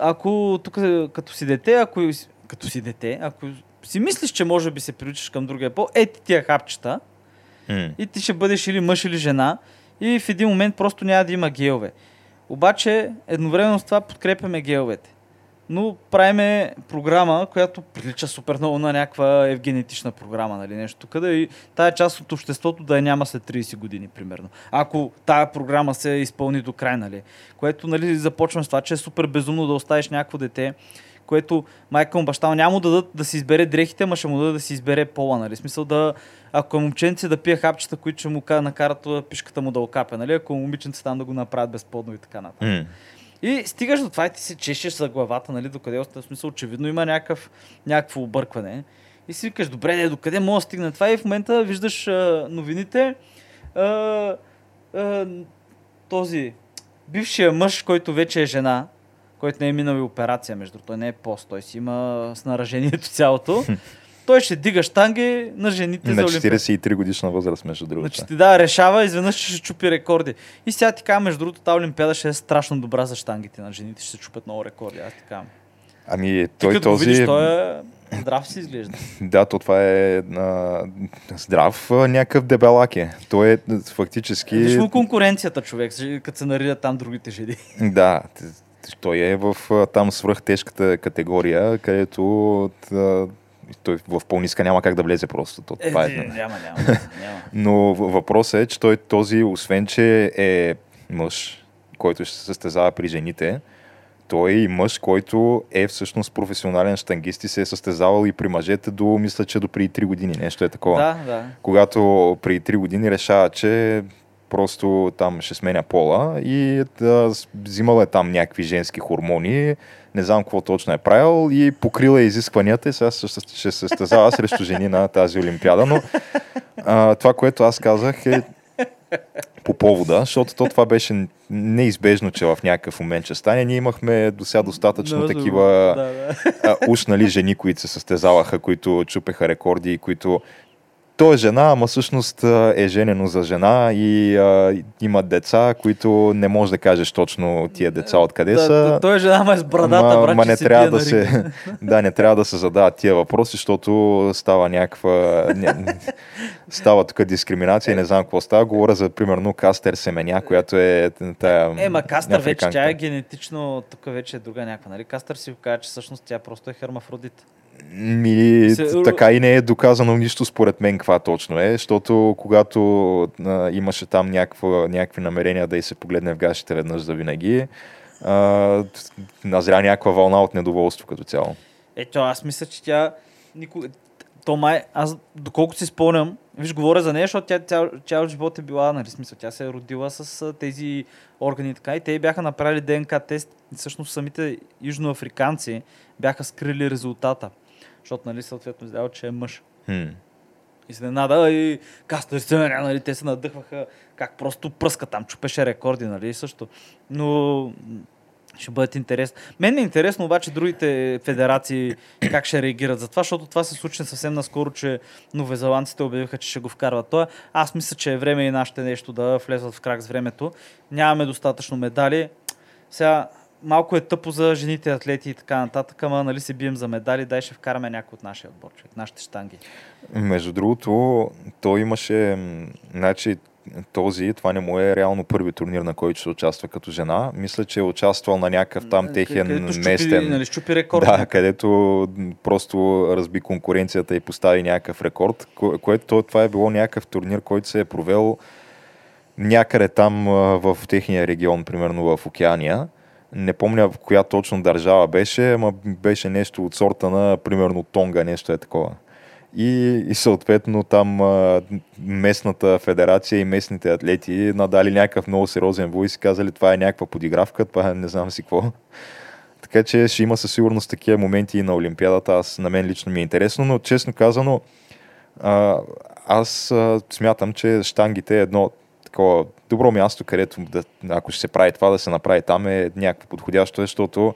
[SPEAKER 2] ако тук като си дете, ако като си дете, ако си мислиш, че може би се приличаш към другия пол, е ти тия хапчета
[SPEAKER 1] м-
[SPEAKER 2] и ти ще бъдеш или мъж или жена и в един момент просто няма да има геове. Обаче едновременно с това подкрепяме геовете. Но правиме програма, която прилича супер много на някаква евгенетична програма, нали, нещо да и тая част от обществото да я няма след 30 години, примерно. Ако тая програма се изпълни до край, нали. Което, нали, започвам с това, че е супер безумно да оставиш някакво дете, което майка му баща му няма му дадат да си избере дрехите, ма ще му дадат да си избере пола, нали? Смисъл да, ако е момченце да пие хапчета, които ще му ка- накарат пишката му да окапе, нали? Ако е момиченце там да го направят безплодно и така нататък.
[SPEAKER 1] М.
[SPEAKER 2] И стигаш до това и ти се чешеш за главата, нали, докъде в смисъл, очевидно има някакъв, някакво объркване. И си викаш, добре, де, докъде мога да стигне това? И в момента виждаш а, новините. А, а, този бившия мъж, който вече е жена, който не е минал и операция, между той не е пост, той си има снаражението цялото. (laughs) той ще дига штанги на жените
[SPEAKER 1] На
[SPEAKER 2] за Олимпиада.
[SPEAKER 1] 43 годишна възраст, между другото.
[SPEAKER 2] Значи ти да, решава, изведнъж ще чупи рекорди. И сега ти казвам, между другото, тази Олимпиада ще е страшно добра за штангите на жените, ще се чупят много рекорди, аз ти казвам.
[SPEAKER 1] Ами,
[SPEAKER 2] Ти
[SPEAKER 1] той
[SPEAKER 2] като го
[SPEAKER 1] този...
[SPEAKER 2] видиш, той е здрав си изглежда. (laughs)
[SPEAKER 1] Да, то това е а, здрав а, някакъв дебелак е. Той е фактически...
[SPEAKER 2] Виж му конкуренцията, човек, като се наридат там другите жени. (laughs)
[SPEAKER 1] Да, той е в там свръхтежката категория, където той в по-ниска няма как да влезе просто. То, това е,
[SPEAKER 2] Е, няма, няма, (laughs) няма.
[SPEAKER 1] Но въпросът е, че той този, освен че е мъж, който ще се състезава при жените, той е и мъж, който е всъщност професионален штангист и се е състезавал и при мъжете до, мисля, че до преди 3 години. Нещо е такова.
[SPEAKER 2] Да, да.
[SPEAKER 1] Когато преди 3 години решава, че просто там ще сменя пола и да, с- взимал е там някакви женски хормони, не знам какво точно е правил и покрила е изискванията и сега ще, се състезава срещу жени на тази олимпиада, но а, това, което аз казах е по повода, защото то това беше неизбежно, че в някакъв момент ще стане. Ние имахме до сега достатъчно
[SPEAKER 2] Да,
[SPEAKER 1] такива
[SPEAKER 2] Да, да.
[SPEAKER 1] уж нали, жени, които се състезаваха, които чупеха рекорди и които той е жена, ама всъщност е женено за жена и а, имат деца, които не можеш да кажеш точно тия деца откъде
[SPEAKER 2] да,
[SPEAKER 1] са.
[SPEAKER 2] да, той е жена, ма е с брадата,
[SPEAKER 1] ма,
[SPEAKER 2] брат,
[SPEAKER 1] ма не трябва да
[SPEAKER 2] на
[SPEAKER 1] се, (laughs) да, не трябва да се задават тия въпроси, защото става някаква, не, става тук дискриминация и не знам какво става. Говоря за, примерно, Кастер Семеня, която е тая
[SPEAKER 2] Е, ма Кастър вече, тя е генетично, тук вече е друга някаква, нали? Кастър си казва, че всъщност тя просто е хермафродит.
[SPEAKER 1] Ми,
[SPEAKER 2] Се-
[SPEAKER 1] така и не е доказано нищо според мен каква точно е, защото когато а, имаше там някаква, някакви намерения да й се погледне в гащите веднъж за винаги, а, назря някаква вълна от недоволство като цяло.
[SPEAKER 2] Ето, аз мисля, че тя никога... То май, аз доколкото си спомням, виж, говоря за нея, защото тя цял, цял живот е била, нали, смисъл, тя се е родила с а, тези органи и така, и те бяха направили ДНК тест, и всъщност самите южноафриканци бяха скрили резултата, защото, нали, съответно, издава, че е мъж.
[SPEAKER 1] Хм.
[SPEAKER 2] Изненада и Кастър Семеня, нали, те се надъхваха как просто пръска там, чупеше рекорди, нали, също. Но ще бъдат интересно. Мен ми е интересно обаче другите федерации как ще реагират за това, защото това се случи съвсем наскоро, че новозеландците обявиха, че ще го вкарват. Това аз мисля, че е време и нашите нещо да влезат в крак с времето. Нямаме достатъчно медали. Сега малко е тъпо за жените атлети и така нататък, ама нали се бием за медали, дай ще вкараме някой от нашия отбор, човек, нашите штанги.
[SPEAKER 1] Между другото, той имаше, значи, този, това не му е реално първи турнир, на който ще участва като жена. Мисля, че е участвал на някакъв там техен
[SPEAKER 2] Където щупи,
[SPEAKER 1] местен...
[SPEAKER 2] Нали, щупи рекорд.
[SPEAKER 1] Да, където просто разби конкуренцията и постави някакъв рекорд, ко- което то- това е било някакъв турнир, който се е провел някъде там в техния регион, примерно в Океания. Не помня в коя точно държава беше, ама беше нещо от сорта на, примерно, Тонга, нещо е такова. И, и съответно там местната федерация и местните атлети надали някакъв много сериозен вой и си казали това е някаква подигравка, това е не знам си какво. Така че ще има със сигурност такива моменти и на Олимпиадата. Аз, на мен лично ми е интересно, но честно казано, аз смятам, че штангите е едно такова добро място, където да, ако ще се прави това, да се направи там е някакво подходящо, защото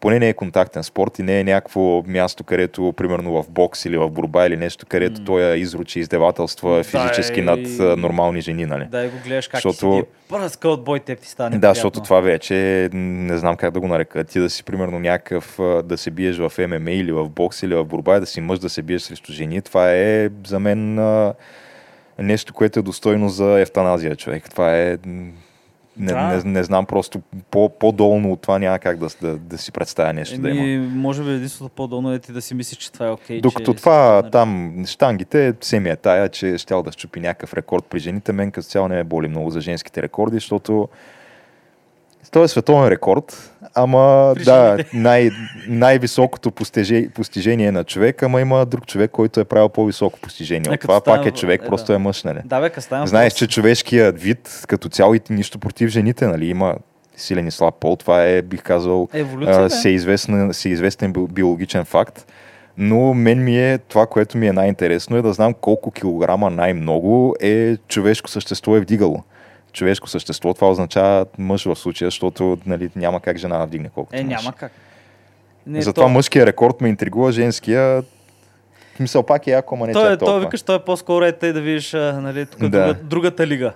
[SPEAKER 1] поне не е контактен спорт и не е някакво място, където, примерно в бокс или в борба или нещо, където
[SPEAKER 2] М.
[SPEAKER 1] той изручи издевателства физически над нормални жени, нали?
[SPEAKER 2] Да, го гледаш как
[SPEAKER 1] Защото-.
[SPEAKER 2] Пръска от бой, теб ти стане
[SPEAKER 1] Да,
[SPEAKER 2] приятно.
[SPEAKER 1] защото това вече не знам как да го нарека. Ти да си примерно някакъв, да се биеш в ММА или в бокс или в борба да си мъж да се биеш срещу жени, това е за мен нещо, което е достойно за ефтаназия, човек. Това е... Не,
[SPEAKER 2] Да.
[SPEAKER 1] не, не знам, просто по, по-долно от това няма как да, да, да си представя нещо да има.
[SPEAKER 2] Еми, може би единството по-долно е ти да си мислиш, че това е окей.
[SPEAKER 1] Докато
[SPEAKER 2] че
[SPEAKER 1] това
[SPEAKER 2] си-
[SPEAKER 1] там, щангите, все ми е тая, че щял да щупи някакъв рекорд при жените. Мен като цяло не ме боли много за женските рекорди, защото той е световен рекорд, ама
[SPEAKER 2] При
[SPEAKER 1] да, най- най-високото постижение, постижение на човек, ама има друг човек, който е правил по-високо постижение.
[SPEAKER 2] Е,
[SPEAKER 1] От това пак
[SPEAKER 2] става-
[SPEAKER 1] е човек,
[SPEAKER 2] е,
[SPEAKER 1] просто
[SPEAKER 2] да.
[SPEAKER 1] е мъж, нали?
[SPEAKER 2] Да, бе, кастан.
[SPEAKER 1] Знаеш, че човешкият вид като цяло и нищо против жените, нали? Има силен и слаб пол. Това е, бих казал,
[SPEAKER 2] Еволюция, бе.
[SPEAKER 1] всеизвестен, всеизвестен би- биологичен факт. Но мен ми е, това, което ми е най-интересно е да знам колко килограма най-много е човешко същество е вдигало. Човешко същество, това означава мъж в случая, защото нали, няма как жена да вдигне колкото
[SPEAKER 2] Е,
[SPEAKER 1] мъж.
[SPEAKER 2] няма как. Не,
[SPEAKER 1] Затова
[SPEAKER 2] то-
[SPEAKER 1] мъжкият рекорд ме интригува, женския мисъл пак е яко, ама не
[SPEAKER 2] той, е, той викаш, той е по-скоро е тъй да видиш, а, нали, тук
[SPEAKER 1] Да.
[SPEAKER 2] друга, другата лига.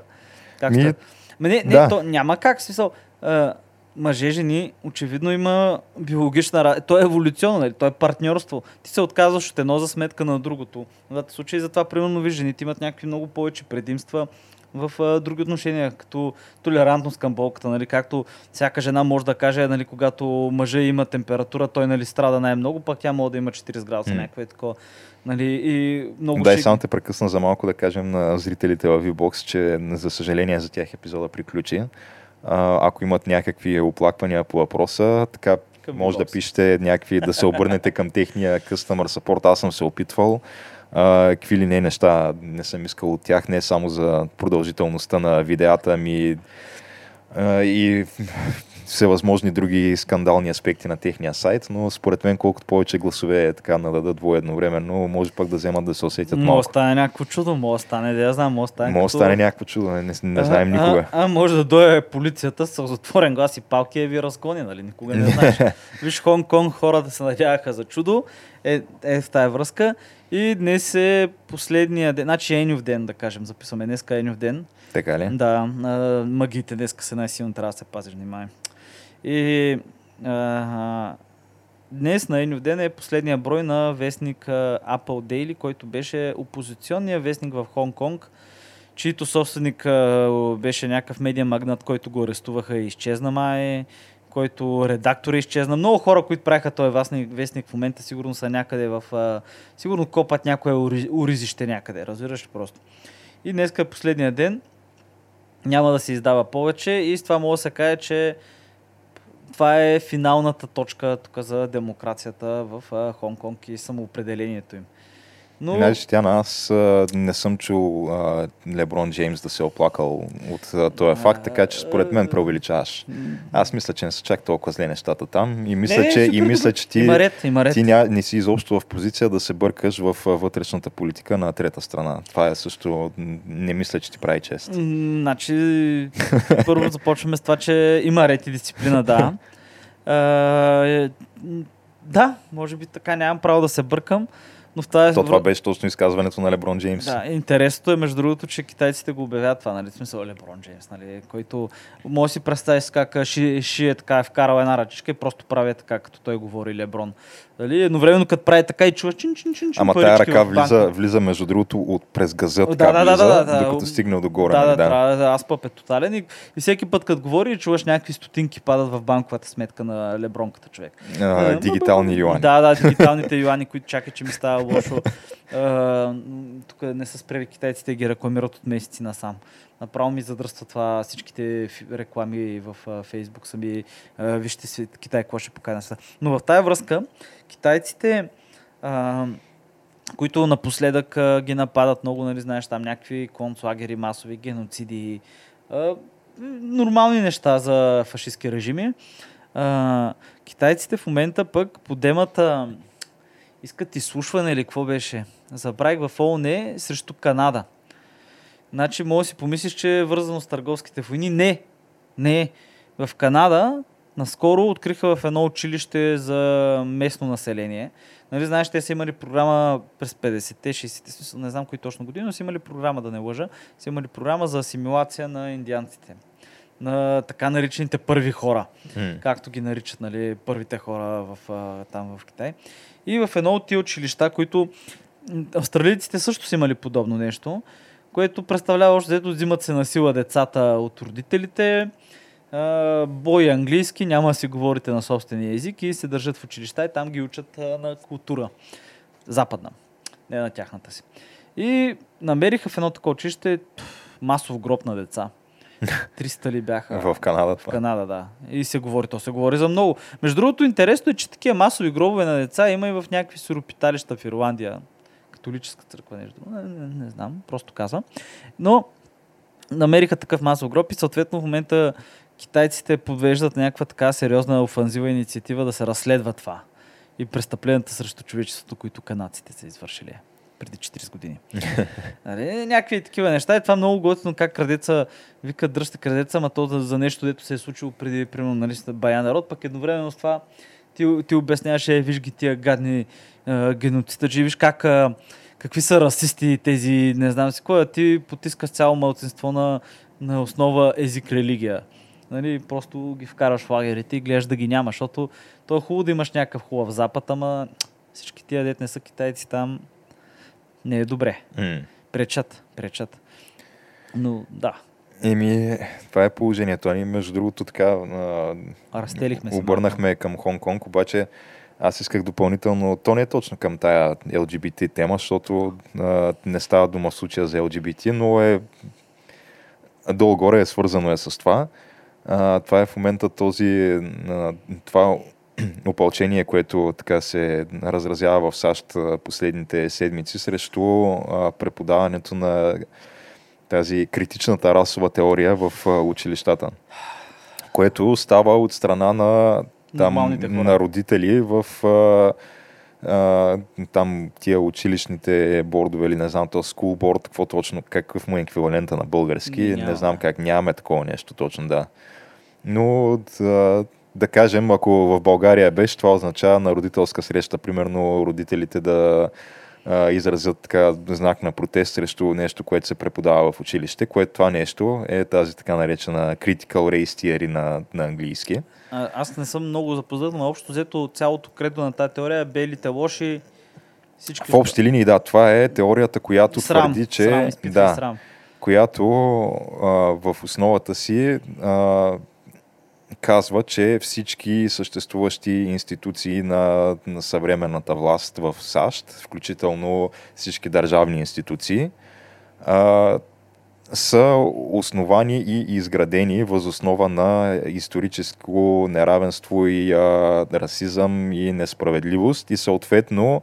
[SPEAKER 2] Как
[SPEAKER 1] Ми.
[SPEAKER 2] Ме, не, не
[SPEAKER 1] да.
[SPEAKER 2] то няма как, смисъл. А, мъже, жени, очевидно има биологична разлика. То е еволюционно, нали? то е партньорство. Ти се отказваш от едно за сметка на другото. В двата случаи затова, примерно, виж, жените имат някакви много повече предимства в а, други отношения, като толерантност към болката, нали, както всяка жена може да каже, нали, когато мъжа има температура, той нали, страда най-много, пък тя може да има 40 градуса,
[SPEAKER 1] М.
[SPEAKER 2] някакво е такова. Нали, и много
[SPEAKER 1] Дай
[SPEAKER 2] шеги.
[SPEAKER 1] само те прекъсна за малко да кажем на зрителите в VBOX, че за съжаление за тях епизода приключи. А, ако имат някакви оплаквания по въпроса, така
[SPEAKER 2] Към
[SPEAKER 1] може да пишете някакви, да се обърнете към техния customer support. Аз съм се опитвал. Какви ли не неща не съм искал от тях, не само за продължителността на видеята ми и всевъзможни други скандални аспекти на техния сайт, но според мен колкото повече гласове така нададат едновременно, може пък да вземат да се усетят
[SPEAKER 2] Може да
[SPEAKER 1] малко.
[SPEAKER 2] стане някакво чудо, може стане, да я знам, може стане.
[SPEAKER 1] Може
[SPEAKER 2] като-
[SPEAKER 1] стане някакво чудо, не, не, не знаем
[SPEAKER 2] а,
[SPEAKER 1] никога.
[SPEAKER 2] А, а, може да дойде полицията с затворен глас и палки и ви разгони, нали? Никога не знаеш. (laughs) Виж, Хонг-Конг хората се надяваха за чудо. Е, е в тая връзка. И днес е последния ден, значи Енюв ден, да кажем, записваме днеска Енюв ден.
[SPEAKER 1] Така ли?
[SPEAKER 2] Да, магиите днеска са най-силно, трябва да се пазиш внимание. И а, днес на Енюв ден е последния брой на вестник Apple Daily, който беше опозиционния вестник в Хонг-Конг, чийто собственик а, беше някакъв медиа магнат, който го арестуваха и изчезна май, който редактор изчезна. Много хора, които правиха този вестник, в момента, сигурно са някъде в... А, сигурно копат някое ури- уризище някъде, разбираш ли просто. И днес е последния ден, няма да се издава повече и с това мога да се каже, че това е финалната точка тук за демокрацията в Хонг-Конг и самоопределението им. Но...
[SPEAKER 1] Знаеш, тя на аз а, не съм чул а, Леброн Джеймс да се е оплакал от а, този факт, така че според мен преувеличаваш. Аз мисля, че не са чак толкова зле нещата там и мисля,
[SPEAKER 2] Не,
[SPEAKER 1] че, и мисля, че ти,
[SPEAKER 2] Има ред, има ред.
[SPEAKER 1] ти ня, не си изобщо в позиция да се бъркаш в вътрешната политика на трета страна. Това е също, не мисля, че ти прави чест.
[SPEAKER 2] Значи, първо започваме с това, че има ред и дисциплина, да. (laughs) А, е, да, може би така нямам право да се бъркам, но в тази...
[SPEAKER 1] То това беше точно изказването на Леброн Джеймс.
[SPEAKER 2] Да, интересното е, между другото, че китайците го обявяват това, нали, смисъл Леброн Джеймс, нали, който може да си представиш как Ши, Ши е така, е вкарал една ръчичка и просто прави така, като той говори Леброн. Дали, едновременно като прави така и чува чин, чин, чин, чин,
[SPEAKER 1] Ама тая ръка влиза, влиза между другото от през газа,
[SPEAKER 2] Да,
[SPEAKER 1] така
[SPEAKER 2] да, да,
[SPEAKER 1] влиза,
[SPEAKER 2] да, да,
[SPEAKER 1] докато
[SPEAKER 2] да.
[SPEAKER 1] стигне догоре.
[SPEAKER 2] Да,
[SPEAKER 1] нали,
[SPEAKER 2] да, трябва да, аз пъп е тотален и, и всеки път, като говори, чуваш някакви стотинки падат в банковата сметка на лебронката човек.
[SPEAKER 1] А,
[SPEAKER 2] Е,
[SPEAKER 1] дигитални (laughs) юани.
[SPEAKER 2] Да, да, дигиталните юани, които чакат, че ми става лошо. А, тук не са спрели китайците ги рекламират от месеци насам. Направо ми задръства това всичките реклами в а, Фейсбук сами. а, Вижте си Китай какво ще покажа. сега. Но в тая връзка китайците а, които напоследък а, ги нападат много, нали, знаеш, там някакви концлагери, масови геноциди, а, нормални неща за фашистски режими. А, китайците в момента пък подемата искат изслушване или какво беше. Забравих в ООН срещу Канада. Значи, може да си помислиш, че е вързано с търговските войни. Не, не. В Канада наскоро откриха в едно училище за местно население. Нали, знаеш, те са имали програма през 50-те, 60-те, смисъл, не знам кои точно години, но са имали програма, да не лъжа, са имали програма за асимилация на индианците. На така наречените първи хора
[SPEAKER 1] М.
[SPEAKER 2] както ги наричат нали, първите хора в, там в Китай. И в едно от тия училища, които австралийците също са имали подобно нещо, което представлява още дето взимат се на сила децата от родителите, бой английски, няма да си говорите на собствения език и се държат в училища и там ги учат на култура. Западна, не на тяхната си. И намериха в едно такова училище масов гроб на деца. (laughs) 300 ли бяха?
[SPEAKER 1] В Канада
[SPEAKER 2] В. Канада, да. И се говори, то се говори за много. Между другото, интересно е, че такива масови гробове на деца има и в някакви суропиталища в Ирландия. Католическа църква, нещо. Не, не, не знам, просто казвам. Но намериха такъв масов гроб и съответно в момента китайците подвеждат някаква така сериозна офанзива инициатива да се разследва това. И престъпленията срещу човечеството, които канадците са извършили преди 40 години. (laughs) нали, някакви такива неща. И това много готино как крадеца вика дръжте крадеца, ама то за, за нещо, дето се е случило преди, примерно, нали, бая народ, пък едновременно с това ти, ти обясняваше, виж ги тия гадни е, геноцидачи, виж как, е, какви са расисти тези, не знам си кой, а ти потискаш цяло мълцинство на, на основа език, религия. Нали, просто ги вкараш в лагерите и гледаш да ги няма, защото то е хубаво да имаш някакъв хубав запад, ама всички тия дет не са китайци там, не е добре.
[SPEAKER 1] М.
[SPEAKER 2] Пречат, пречат. Но да,
[SPEAKER 1] Еми, това е положението. Ние, между другото, така а,
[SPEAKER 2] разстелихме се.
[SPEAKER 1] обърнахме към Хонг-Конг, обаче аз исках допълнително, то не е точно към тая LGBT тема, защото а, не става дума в случая за LGBT, но е долу-горе е свързано е с това. А, това е в момента този, а, това (clears throat) опълчение, което така се разразява в САЩ последните седмици срещу а, преподаването на тази критичната расова теория в училищата, което става от страна на там, на родители в а, там тия училищните бордове или не знам, то school board, какво точно, какъв му е еквивалента на български,
[SPEAKER 2] Ние
[SPEAKER 1] не знам как, нямаме такова нещо точно, да. Но да, да кажем, ако в България беше, това означава на родителска среща, примерно родителите да а, изразят така знак на протест срещу нещо, което се преподава в училище, което това нещо е тази така наречена critical race theory на, на английски.
[SPEAKER 2] А, аз не съм много запознат, но общо взето цялото кредо на тази теория е белите лоши, всички...
[SPEAKER 1] В общи линии, да, това е теорията, която
[SPEAKER 2] срам,
[SPEAKER 1] твърди, че
[SPEAKER 2] срам, изпитва
[SPEAKER 1] да,
[SPEAKER 2] срам.
[SPEAKER 1] която а, в основата си а, казва, че всички съществуващи институции на, на съвременната власт в САЩ, включително всички държавни институции, а, са основани и изградени възоснова на историческо неравенство и а, расизъм и несправедливост. И съответно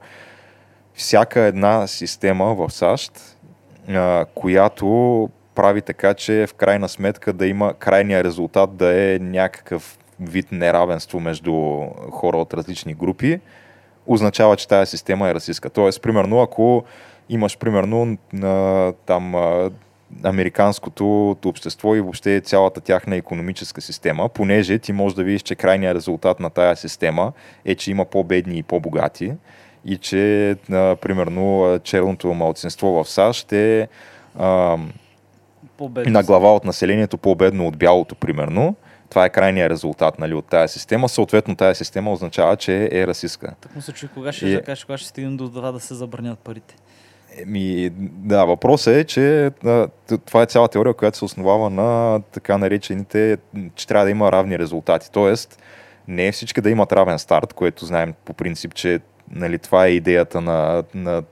[SPEAKER 1] всяка една система в САЩ, а, която прави така, че в крайна сметка да има крайния резултат да е някакъв вид неравенство между хора от различни групи, означава, че тази система е расистска. Тоест, примерно, ако имаш, примерно, на, там американското общество и въобще цялата тяхна економическа система, понеже ти можеш да видиш, че крайният резултат на тая система е, че има по-бедни и по-богати и че, а, примерно, черното малцинство в САЩ е а,
[SPEAKER 2] По-бедно
[SPEAKER 1] на глава от населението по-бедно от бялото, примерно. Това е крайният резултат нали, от тази система. Съответно, тази система означава, че е расистка.
[SPEAKER 2] Так му се чуи, кога ще,
[SPEAKER 1] И-
[SPEAKER 2] да кажеш, кога ще стигнем до това да се забранят парите.
[SPEAKER 1] Еми, да, въпросът е, че това е цяла теория, която се основава на така наречените, че трябва да има равни резултати. Тоест, не е всички да имат равен старт, което знаем по принцип, че нали, това е идеята на, на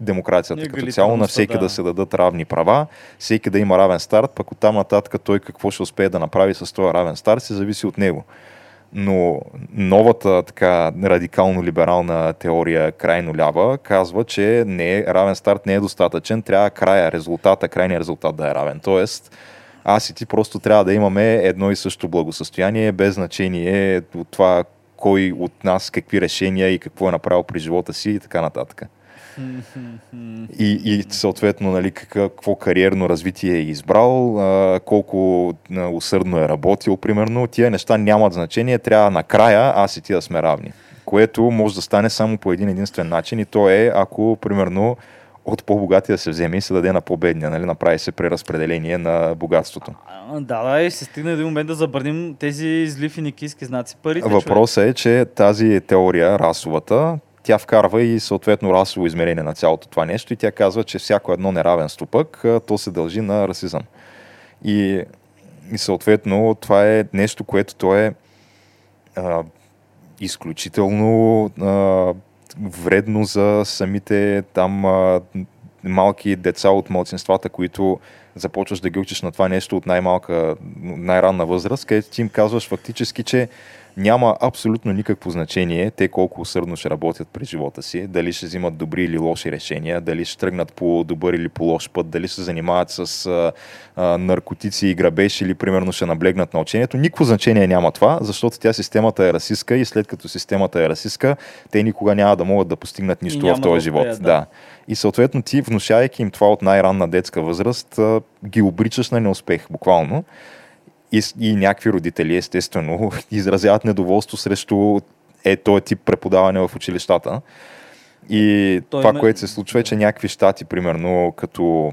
[SPEAKER 1] демокрацията като цяло, на всеки да.
[SPEAKER 2] да
[SPEAKER 1] се дадат равни права, всеки да има равен старт, пък оттам нататък той какво ще успее да направи с този равен старт, се зависи от него. Но новата така радикално либерална теория, крайно лява, казва, че не е, равен старт не е достатъчен, трябва края, резултата, крайният резултат да е равен. Тоест, аз и ти просто трябва да имаме едно и също благосъстояние, без значение от това кой от нас какви решения и какво е направил при живота си и така нататък. И, и съответно, нали, какво кариерно развитие е избрал, а, колко а, усърдно е работил, примерно. Тия неща нямат значение, трябва накрая аз и ти да сме равни. Което може да стане само по един единствен начин и то е, ако, примерно, от по-богатия да се вземе и се даде на по-бедния, нали, направи се преразпределение на богатството.
[SPEAKER 2] А, Да, да, и се стигна един момент да забраним тези зли финикийски знаци парите. човек.
[SPEAKER 1] Въпросът е, че тази теория, расовата, тя вкарва и съответно расово измерение на цялото това нещо и тя казва, че всяко едно неравенство пък, то се дължи на расизъм. И, и съответно това е нещо, което то е а, изключително а, вредно за самите там а, малки деца от младсинствата, които започваш да ги учиш на това нещо от най-малка, най-ранна възраст, където ти им казваш фактически, че няма абсолютно никакво значение те колко усърдно ще работят през живота си, дали ще взимат добри или лоши решения, дали ще тръгнат по добър или по лош път, дали ще се занимават с а, а, наркотици и грабеж или примерно ще наблегнат на учението. Никакво значение няма това, защото тя системата е расистка и след като системата е расистка, те никога няма да могат да постигнат нищо в този
[SPEAKER 2] да
[SPEAKER 1] живот.
[SPEAKER 2] успеят, да.
[SPEAKER 1] да. И съответно ти, внушавайки им това от най-ранна детска възраст, ги обричаш на неуспех, буквално. И, и някакви родители, естествено, (laughs) изразяват недоволство срещу е този тип преподаване в училищата. И
[SPEAKER 2] Той
[SPEAKER 1] това,
[SPEAKER 2] има-
[SPEAKER 1] което се случва е, че някакви щати, примерно като,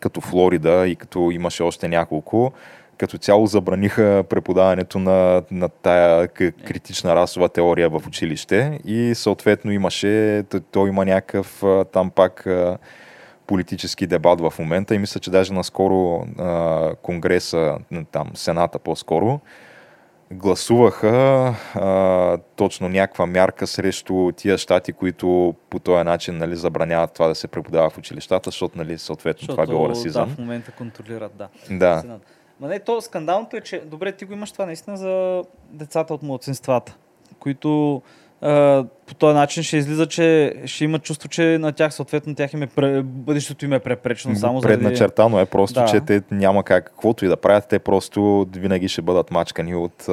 [SPEAKER 1] като Флорида и като имаше още няколко, като цяло забраниха преподаването на, на тая критична расова теория в училище и съответно имаше, т- то има някакъв там пак политически дебат в момента и мисля, че даже наскоро а, Конгреса, там Сената по-скоро, гласуваха а, точно някаква мярка срещу тия щати, които по този начин нали, забраняват това да се преподава в училищата, защото нали, съответно това било
[SPEAKER 2] Да,
[SPEAKER 1] расизъм.
[SPEAKER 2] в момента контролират, да.
[SPEAKER 1] Да.
[SPEAKER 2] Ма не, то скандалното е, че добре, ти го имаш това наистина за децата от младсинствата, които по този начин ще излиза, че ще имат чувство, че на тях съответно тях им е пре, бъдещето им е препречено само заради...
[SPEAKER 1] Предначертано е просто,
[SPEAKER 2] Да.
[SPEAKER 1] че те няма как, каквото и да правят, те просто винаги ще бъдат мачкани от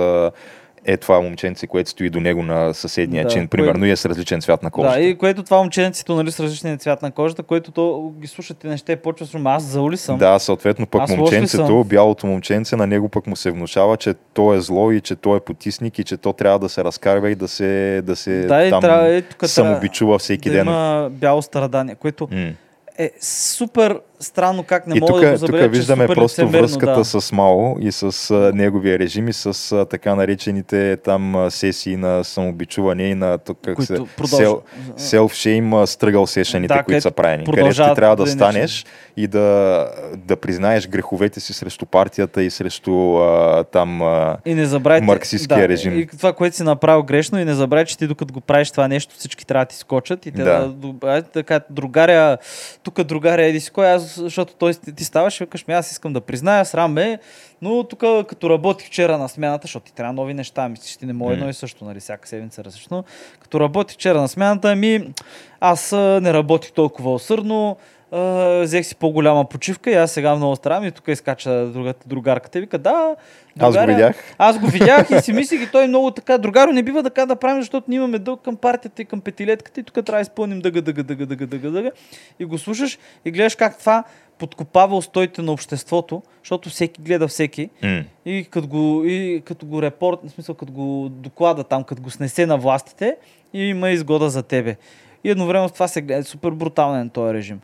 [SPEAKER 1] е това момченце, което стои до него на съседния
[SPEAKER 2] Да,
[SPEAKER 1] чин,
[SPEAKER 2] кое-
[SPEAKER 1] примерно, и е с различен цвят на кожата.
[SPEAKER 2] Да, и което това момченцето, нали, с различния цвят на кожата, което то ги слушате неща и почва с аз заули съм.
[SPEAKER 1] Да, съответно пък
[SPEAKER 2] Аз ли
[SPEAKER 1] момченцето, бялото момченце, на него пък му се внушава, че то е зло и че то е потисник и че то трябва да се разкарва и да се, да се
[SPEAKER 2] да
[SPEAKER 1] там
[SPEAKER 2] трябва, е, тук
[SPEAKER 1] самобичува всеки
[SPEAKER 2] да
[SPEAKER 1] ден.
[SPEAKER 2] има бяло страдание, което
[SPEAKER 1] М.
[SPEAKER 2] е супер странно как не мога да го забележа,
[SPEAKER 1] тук
[SPEAKER 2] че
[SPEAKER 1] виждаме
[SPEAKER 2] супер
[SPEAKER 1] просто връзката
[SPEAKER 2] да.
[SPEAKER 1] с Мао и с а, неговия режим и с а, така наречените там сесии на самобичуване и на тук, как се,
[SPEAKER 2] продължават.
[SPEAKER 1] self-shame стръгъл сешените,
[SPEAKER 2] Да,
[SPEAKER 1] които са правени. Където ти трябва да
[SPEAKER 2] да
[SPEAKER 1] станеш и да, да признаеш греховете си срещу партията и срещу а, там а,
[SPEAKER 2] И не забравяйте,
[SPEAKER 1] марксистския
[SPEAKER 2] да,
[SPEAKER 1] режим.
[SPEAKER 2] И това, което си направил грешно, и не забравяй, че ти докато го правиш това нещо, всички трябва да ти скочат и те
[SPEAKER 1] Да.
[SPEAKER 2] да, да, да кажат, другаря, тук другаря, еди си кой, аз, защото той, ти ставаш и викаш ми, аз искам да призная, срам ме, но тук като работих вчера на смяната, защото ти трябва нови неща, мислиш, ти не може едно и също, нали, всяка седмица е различно. Като работих вчера на смяната, ми, аз не работих толкова усърдно, а, взех си по-голяма почивка и аз сега много старам и тук изкача другата, другарката и вика, да,
[SPEAKER 1] Аз го
[SPEAKER 2] другаря,
[SPEAKER 1] видях.
[SPEAKER 2] аз го видях и си (laughs) мислих и той много така, другаро не бива така да правим, защото ние имаме дълг към партията и към петилетката и тук трябва да изпълним дъга, дъга, дъга, дъга, дъга, дъга. И го слушаш и гледаш как това подкопава устоите на обществото, защото всеки гледа всеки
[SPEAKER 1] М.
[SPEAKER 2] и като го, и като го репорт, в смисъл като го доклада там, като го снесе на властите и има изгода за тебе. И едновременно с това се гледа супер брутален този режим.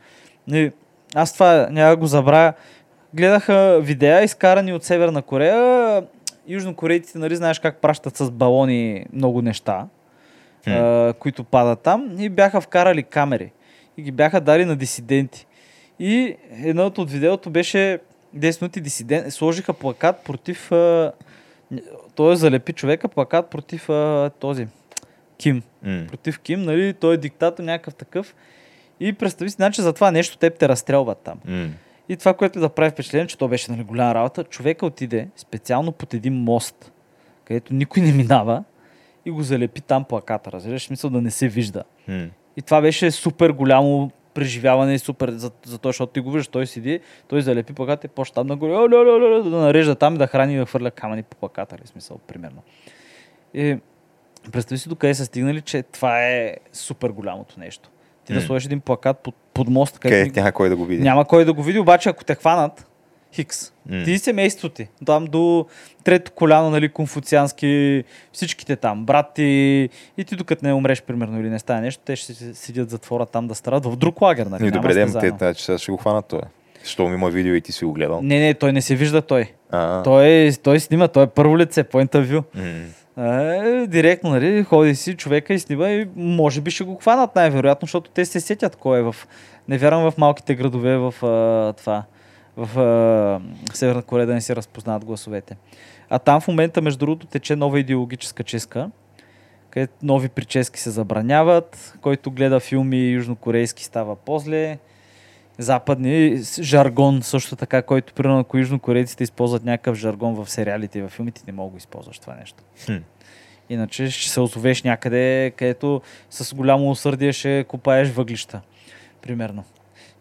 [SPEAKER 2] И аз това няма го забравя. Гледаха видеа, изкарани от Северна Корея. Южнокорейците, нали, знаеш как пращат с балони много неща,
[SPEAKER 1] Хм.
[SPEAKER 2] а, които падат там. И бяха вкарали камери. И ги бяха дали на дисиденти. И едното от видеото беше 10 минути дисидент. Сложиха плакат против... А, той залепи човека плакат против а, този Ким.
[SPEAKER 1] М.
[SPEAKER 2] Против Ким, нали? Той е диктатор някакъв такъв. И представи си, значи за това нещо теб те разстрелват там.
[SPEAKER 1] М.
[SPEAKER 2] И това, което да прави впечатление, че то беше нали, голяма работа, човека отиде специално под един мост, където никой не минава и го залепи там плаката. Разбираш, смисъл да не се вижда.
[SPEAKER 1] М.
[SPEAKER 2] И това беше супер голямо преживяване и супер за, за то, защото ти го виждаш, той седи, той залепи плаката и почва там нагоре, да нарежда там и да храни и да хвърля камъни по плаката, ли, смисъл, примерно. И представи си докъде са стигнали, че това е супер голямото нещо. Ти да сложиш един плакат под, под мост, където
[SPEAKER 1] Къде няма кой да го види.
[SPEAKER 2] няма кой да го види, обаче ако те хванат, хикс.
[SPEAKER 1] М.
[SPEAKER 2] Ти и семейството ти. Там до трето коляно, нали, конфуциански, всичките там, брат ти, и ти докато не умреш, примерно, или не стане нещо, те ще си- седят в затвора там да страдат в друг лагер, нали?
[SPEAKER 1] И добре, дем, те,
[SPEAKER 2] заедно.
[SPEAKER 1] значи сега ще го хванат това. Щом има видео и ти си го гледал.
[SPEAKER 2] Не, не, той не се вижда той.
[SPEAKER 1] А,
[SPEAKER 2] Той, той снима, той е първо лице по интервю.
[SPEAKER 1] м.
[SPEAKER 2] Директно, нали, ходи си човека и снима и може би ще го хванат най-вероятно, защото те се сетят кой е в... Не вярвам в малките градове в а, това, в а, Северна Корея да не се разпознават гласовете. А там в момента, между другото, тече нова идеологическа чистка, където нови прически се забраняват, който гледа филми южнокорейски става по-зле западни жаргон също така, който примерно ако южнокорейците използват някакъв жаргон в сериалите и в филмите, не мога да използваш това нещо.
[SPEAKER 1] Хм.
[SPEAKER 2] Иначе ще се озовеш някъде, където с голямо усърдие ще копаеш въглища, примерно.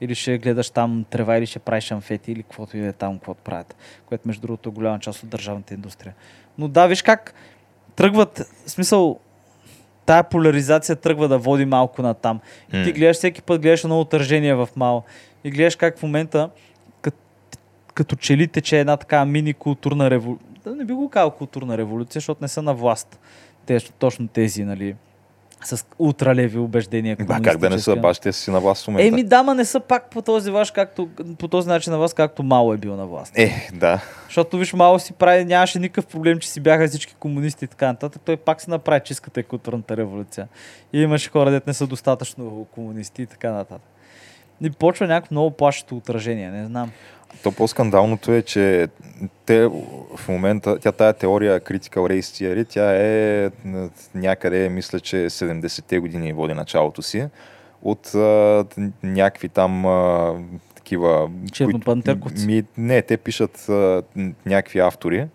[SPEAKER 2] Или ще гледаш там трева, или ще правиш амфети, или каквото и да е там, каквото правят. Което, между другото, е голяма част от държавната индустрия. Но да, виж как тръгват, в смисъл, тая поляризация тръгва да води малко на там. И ти гледаш всеки път, гледаш едно отражение в Мао. И гледаш как в момента, като, като че ли тече една така мини културна революция. Да не би го казал културна революция, защото не са на власт. Те, точно тези, нали, с ултралеви убеждения.
[SPEAKER 1] Ба, как да не са,
[SPEAKER 2] комунистически.
[SPEAKER 1] бащите си на власт в момента.
[SPEAKER 2] Еми, дама не са пак по този, ваш, както, по този начин на вас, както Мао е бил на власт.
[SPEAKER 1] Е, да.
[SPEAKER 2] Защото виж, Мао си прави, нямаше никакъв проблем, че си бяха всички комунисти и така нататък. Той пак се направи чистката и културната революция. И имаше хора, дет не са достатъчно комунисти и така нататък. И почва някакво много плашещо отражение, не знам.
[SPEAKER 1] То по-скандалното е, че те в момента, тя тая теория Critical Race Theory, тя е някъде, мисля, че 70-те години води началото си от а, някакви там а, такива...
[SPEAKER 2] Чернопантерковци.
[SPEAKER 1] Ми, не, те пишат а, някакви автори,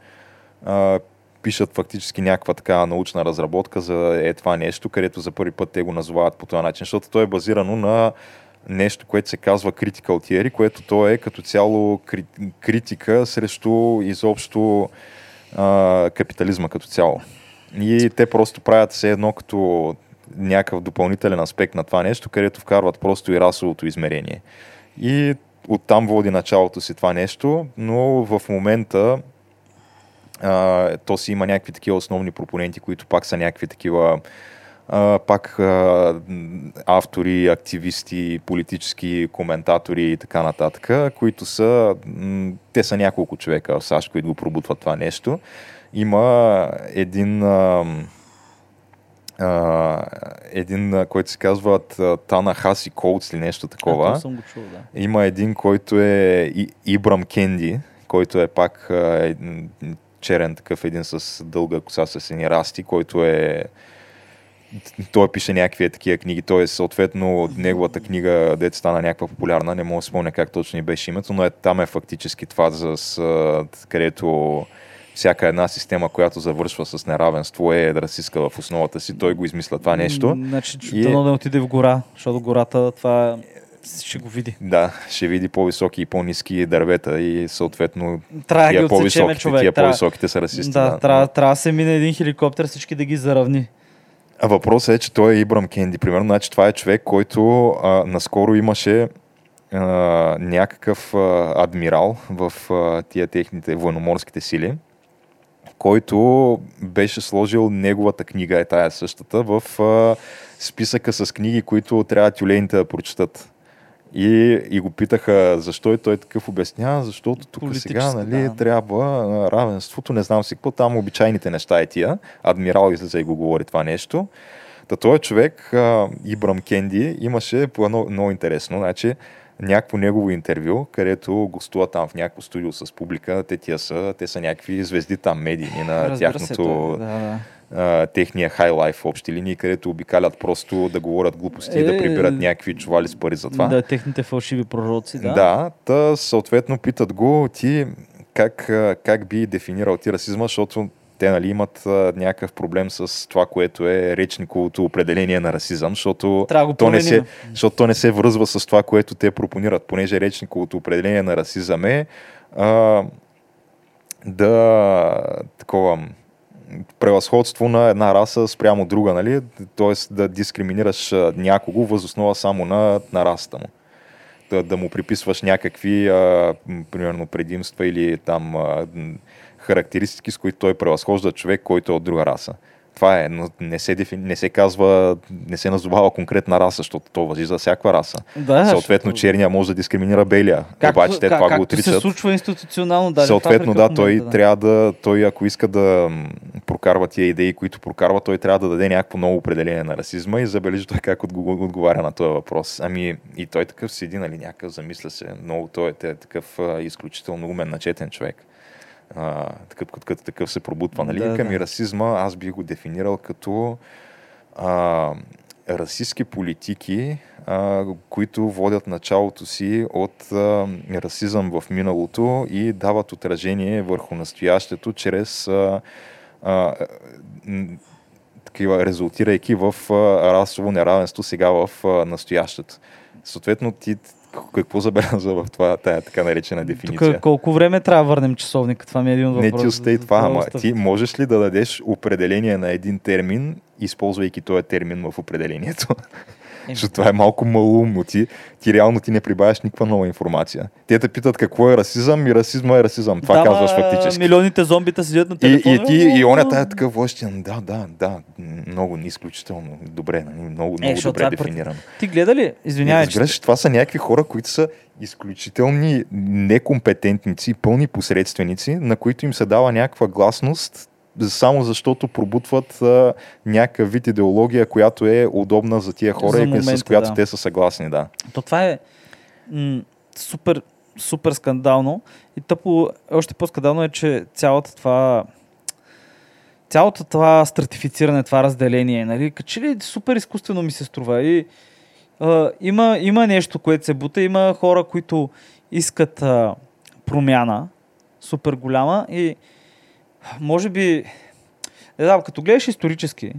[SPEAKER 1] а, пишат фактически някаква така научна разработка за е това нещо, където за първи път те го назовават по този начин, защото то е базирано на нещо, което се казва critical theory, което то е като цяло кри- критика срещу изобщо а, капитализма като цяло. И те просто правят все едно като някакъв допълнителен аспект на това нещо, където вкарват просто и расовото измерение. И оттам води началото си това нещо, но в момента а, то си има някакви такива основни пропоненти, които пак са някакви такива а, пак а, автори, активисти, политически коментатори и така нататък, които са, м, те са няколко човека в САЩ, които го пробутват това нещо. Има един а, а, един, а, който се казва Тана Хаси Коутс или нещо
[SPEAKER 2] А,
[SPEAKER 1] такова.
[SPEAKER 2] то съм го чул, да.
[SPEAKER 1] Има един, който е И- Ибрам Кенди, който е пак а, е, черен такъв, един с дълга коса с сини расти, който е той пише някакви такива книги, т.е. съответно неговата книга, дете стана някаква популярна, не мога да спомня как точно и беше името, но е, там е фактически това, за, където всяка една система, която завършва с неравенство е расистка в основата си. Той го измисля това нещо.
[SPEAKER 2] Значи,
[SPEAKER 1] И-
[SPEAKER 2] дано да отиде в гора, защото гората това ще го види.
[SPEAKER 1] Да, ще види по-високи и по-низки дървета и съответно
[SPEAKER 2] Трябва да ги
[SPEAKER 1] тия по-високите,
[SPEAKER 2] човек.
[SPEAKER 1] тия
[SPEAKER 2] Трябва,
[SPEAKER 1] по-високите са расисти.
[SPEAKER 2] да, трябва, трябва да се мине един хеликоптер, всички да ги заравни.
[SPEAKER 1] Въпросът е, че той е Ибрам Кенди, примерно. Значи това е човек, който а, наскоро имаше а, някакъв а, адмирал в а, тия техните военноморските сили, който беше сложил неговата книга, е тая същата, в а, списъка с книги, които трябва тюлените да прочитат. И, и го питаха защо и той такъв обяснява, защото тук сега нали,
[SPEAKER 2] да.
[SPEAKER 1] трябва равенството, не знам си какво, там обичайните неща е тия. Адмирал излиза и го говори това нещо. Та този човек, а, Ибрам Кенди, имаше по едно много интересно, значи някакво негово интервю, където гостува там в някакво студио с публика, те, тия са, те са някакви звезди там, медийни на
[SPEAKER 2] Разбира се,
[SPEAKER 1] тяхното,
[SPEAKER 2] той, да, да.
[SPEAKER 1] А, техния хайлайф в общи линии, където обикалят просто да говорят глупости и да
[SPEAKER 2] Е,
[SPEAKER 1] прибират някакви чували с пари за това.
[SPEAKER 2] Да, техните фалшиви пророци, да.
[SPEAKER 1] Да, та съответно питат го ти как, как би дефинирал ти расизма, защото те нали, имат а, някакъв проблем с това, което е речниковото определение на расизъм, защото то, не се, защото то не се връзва с това, което те пропонират, понеже речниковото определение на расизъм е а, да такова превъзходство на една раса спрямо друга, нали? т.е. да дискриминираш някого възоснова само на, на расата му да, да му приписваш някакви, а, примерно, предимства или там а, характеристики, с които той превъзхожда човек, който е от друга раса. Това е, но не се, дефи... не се казва, не се назовава конкретна раса, защото то въжи за всяка раса.
[SPEAKER 2] Да,
[SPEAKER 1] Съответно,
[SPEAKER 2] защото-
[SPEAKER 1] черния може да дискриминира белия. Обаче те
[SPEAKER 2] как-
[SPEAKER 1] това го
[SPEAKER 2] както се
[SPEAKER 1] отричат.
[SPEAKER 2] случва институционално, в
[SPEAKER 1] Съответно, да, той
[SPEAKER 2] момента,
[SPEAKER 1] трябва да, той ако иска да прокарва тия идеи, които прокарва, той трябва да даде някакво ново определение на расизма и забележи той как отго- отговаря на този въпрос. Ами и той такъв седи, нали, някакъв замисля се, много, той е те- такъв изключително умен, начетен човек. А, такъв, като, като такъв се пробутва, нали?
[SPEAKER 2] Да,
[SPEAKER 1] Да, Към
[SPEAKER 2] да.
[SPEAKER 1] и расизма аз бих го дефинирал като а, расистски политики, а, които водят началото си от а, расизъм в миналото и дават отражение върху настоящето чрез а, а, такива, резултирайки в а, расово неравенство сега в а, настоящето. Съответно, ти какво забелязва в това, тая така наречена дефиниция?
[SPEAKER 2] Тук колко време трябва да върнем часовника? Това ми е един от
[SPEAKER 1] въпросите. Не ти остави това, ама ти можеш ли да дадеш определение на един термин, използвайки този термин в определението? Защото това е малко малумно. Ти, ти реално ти не прибавяш никаква нова информация. Те те питат какво е расизъм и расизма е расизъм. Това да, казваш фактически.
[SPEAKER 2] Милионите зомбита седят на телефона.
[SPEAKER 1] И, и, ти, и он е тая такъв вощен. Да, да, да. Много изключително добре. Нали, много, много е, добре дефинирано.
[SPEAKER 2] Ти гледа ли? Извинявай.
[SPEAKER 1] Че... това са някакви хора, които са изключителни некомпетентници, пълни посредственици, на които им се дава някаква гласност само защото пробутват а, някакъв вид идеология, която е удобна за тия хора за момента, и с която да. те са съгласни. Да.
[SPEAKER 2] То това е м- супер, супер скандално и тъпо, още по-скандално е, че цялата това цялото това стратифициране, това разделение, нали, че ли супер изкуствено ми се струва и а, има, има нещо, което се бута, има хора, които искат а, промяна, супер голяма и може би, не знам, като гледаш исторически,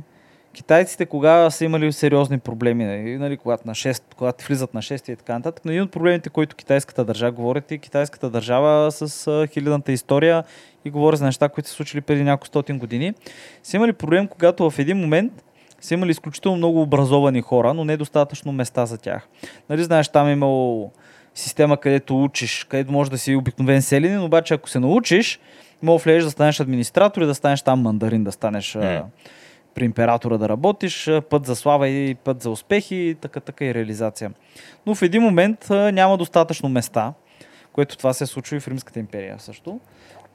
[SPEAKER 2] китайците кога са имали сериозни проблеми, нали, нали когато, на 6, когато влизат на 6 и така нататък, но един от проблемите, които китайската държава говорят е китайската държава с хилядната история и говори за неща, които са случили преди няколко стотин години, са имали проблем, когато в един момент са имали изключително много образовани хора, но недостатъчно места за тях. Нали, знаеш, там е имало система, където учиш, където може да си обикновен селянин, обаче ако се научиш, мога влезеш да станеш администратор и да станеш там мандарин, да станеш mm. при императора да работиш, път за слава и път за успехи, така, така и реализация. Но в един момент няма достатъчно места, което това се случва и в Римската империя също.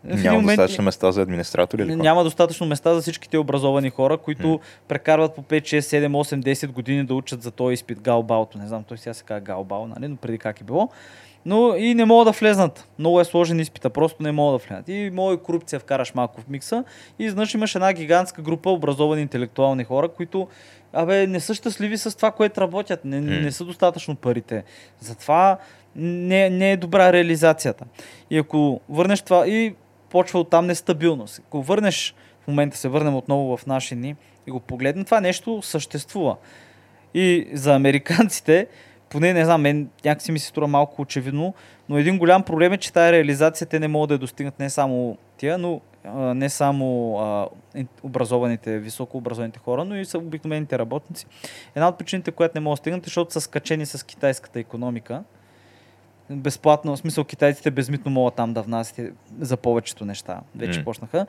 [SPEAKER 1] В няма момент, достатъчно места за администратори или
[SPEAKER 2] Няма достатъчно места за всичките образовани хора, които mm. прекарват по 5, 6, 7, 8, 10 години да учат за този изпит Галбаото. Не знам, той сега се казва Галбао, нали? но преди как е било но и не могат да влезнат. Много е сложен изпита, просто не могат да влезнат. И мога и корупция вкараш малко в микса и изнъж имаш една гигантска група образовани интелектуални хора, които абе, не са щастливи с това, което работят, не, mm. не са достатъчно парите. Затова не, не е добра реализацията. И ако върнеш това и почва от там нестабилност. Ако върнеш, в момента се върнем отново в наши дни и го погледнем, това нещо съществува. И за американците поне не знам, мен някакси ми се струва малко очевидно, но един голям проблем е, че тази реализация те не могат да я достигнат не само тия, но не само а, образованите, високообразованите хора, но и са обикновените работници. Една от причините, която не могат да стигнат, е, защото са скачени с китайската економика. Безплатно, в смисъл китайците безмитно могат там да внасят за повечето неща. Вече mm. почнаха.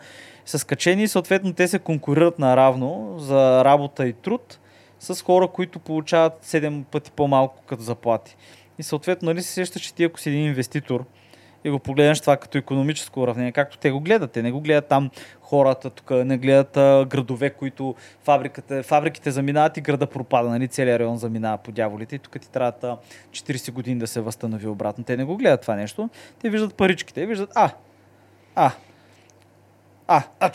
[SPEAKER 2] Са скачени и съответно те се конкурират наравно за работа и труд с хора, които получават 7 пъти по-малко като заплати. И съответно, нали се сещаш, че ти ако си един инвеститор и го погледнеш това като економическо уравнение, както те го гледат, те не го гледат там хората, тук не гледат а, градове, които фабриката, фабриките заминават и града пропада, нали, целият район заминава по дяволите и тук ти трябва 40 години да се възстанови обратно. Те не го гледат това нещо, те виждат паричките, виждат, а, а, а, а,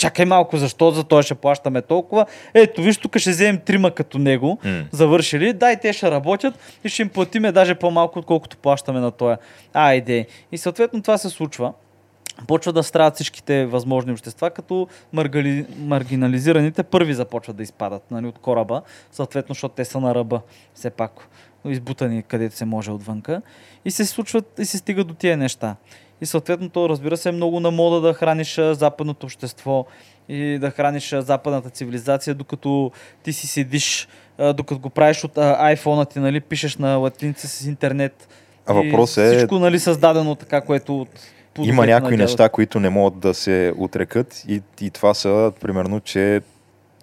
[SPEAKER 2] чакай малко, защо за това ще плащаме толкова? Ето, виж, тук ще вземем трима като него, mm. завършили, дай те ще работят и ще им платиме даже по-малко, отколкото плащаме на тоя. Айде. И съответно това се случва. Почва да страдат всичките възможни общества, като маргали... маргинализираните първи започват да изпадат нали, от кораба, съответно, защото те са на ръба, все пак избутани където се може отвънка. И се случват и се стига до тия неща. И съответно то, разбира се, е много на мода да храниш западното общество и да храниш западната цивилизация, докато ти си седиш, докато го правиш от iPhone-а ти, нали, пишеш на латинца с интернет.
[SPEAKER 1] А въпрос е...
[SPEAKER 2] Всичко, нали, създадено така, което от
[SPEAKER 1] има някои неща, които не могат да се отрекат и, и това са, примерно, че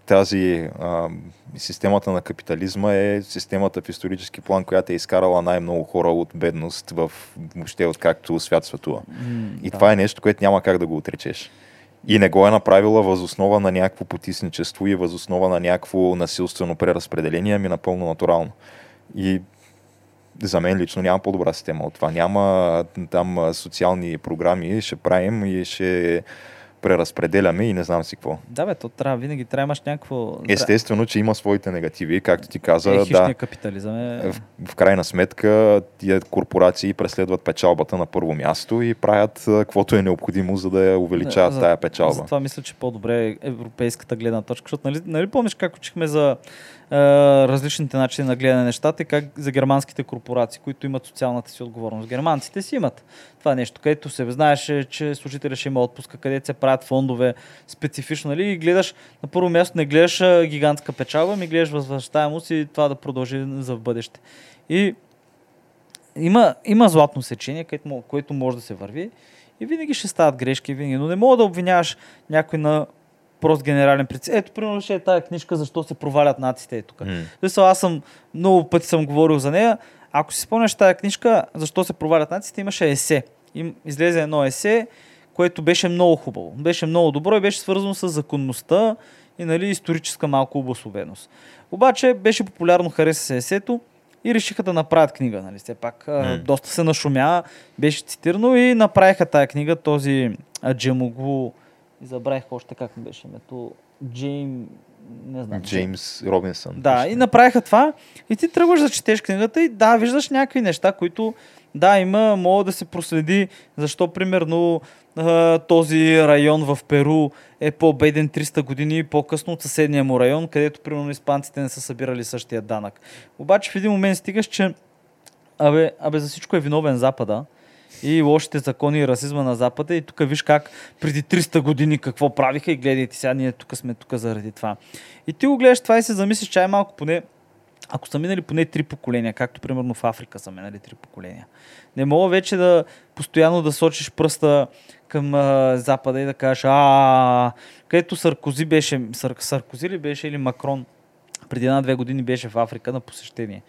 [SPEAKER 1] тази а, системата на капитализма е системата в исторически план, която е изкарала най-много хора от бедност в въобще от както свят светува. Mm, и да. това е нещо, което няма как да го отречеш. И не го е направила възоснова на някакво потисничество и възоснова на някакво насилствено преразпределение, ами напълно натурално. И за мен лично няма по-добра система от това. Няма там социални програми, ще правим и ще преразпределяме и не знам си какво.
[SPEAKER 2] Да, бе, то трябва, винаги трябва имаш някакво...
[SPEAKER 1] Естествено, че има своите негативи, както ти каза.
[SPEAKER 2] Е,
[SPEAKER 1] да,
[SPEAKER 2] капитализъм е...
[SPEAKER 1] в, в крайна сметка тия корпорации преследват печалбата на първо място и правят каквото е необходимо, за да я увеличават
[SPEAKER 2] За-
[SPEAKER 1] тая печалба.
[SPEAKER 2] Затова мисля, че по-добре е европейската гледна точка, защото нали, нали помниш как учихме за е, различните начини на гледане на нещата и как за германските корпорации, които имат социалната си отговорност. Германците си имат това нещо, където се знаеше, че служителя ще има отпуска, където се правят фондове специфично, нали? И гледаш, на първо място не гледаш гигантска печалба, ми гледаш възвръщаемост и това да продължи за в бъдеще. И има, има златно сечение, което, което може да се върви и винаги ще стават грешки, винаги. Но не мога да обвиняваш някой на прост генерален принцип. Ето, примерно, ще е тази книжка, защо се провалят наците е тук. Смисъл, аз съм много пъти съм говорил за нея. Ако си спомняш тази книжка, защо се провалят наците, имаше есе. Им, излезе едно есе, което беше много хубаво. Беше много добро и беше свързано с законността и нали, историческа малко обособеност. Обаче беше популярно, хареса се есето и решиха да направят книга. Нали? Все пак
[SPEAKER 1] М.
[SPEAKER 2] доста се нашумя, беше цитирано и направиха тая книга, този а, Джемоглу, и забравих още как му беше името, Джейм, не знам.
[SPEAKER 1] Джеймс Робинсън.
[SPEAKER 2] Да, и направиха това. И ти тръгваш да четеш книгата и да, виждаш някакви неща, които да, има, мога да се проследи защо примерно този район в Перу е по-беден 300 години по-късно от съседния му район, където примерно испанците не са събирали същия данък. Обаче в един момент стигаш, че абе, абе за всичко е виновен Запада и лошите закони и расизма на Запада и тук виж как преди 300 години какво правиха и гледайте сега, ние тук сме тук заради това. И ти го гледаш това и се замислиш, че е малко поне, ако са минали поне три поколения, както примерно в Африка са минали три поколения. Не мога вече да постоянно да сочиш пръста към а, Запада и да кажеш, а, където Саркози беше, Сар, Саркози ли беше или Макрон преди една-две години беше в Африка на посещение.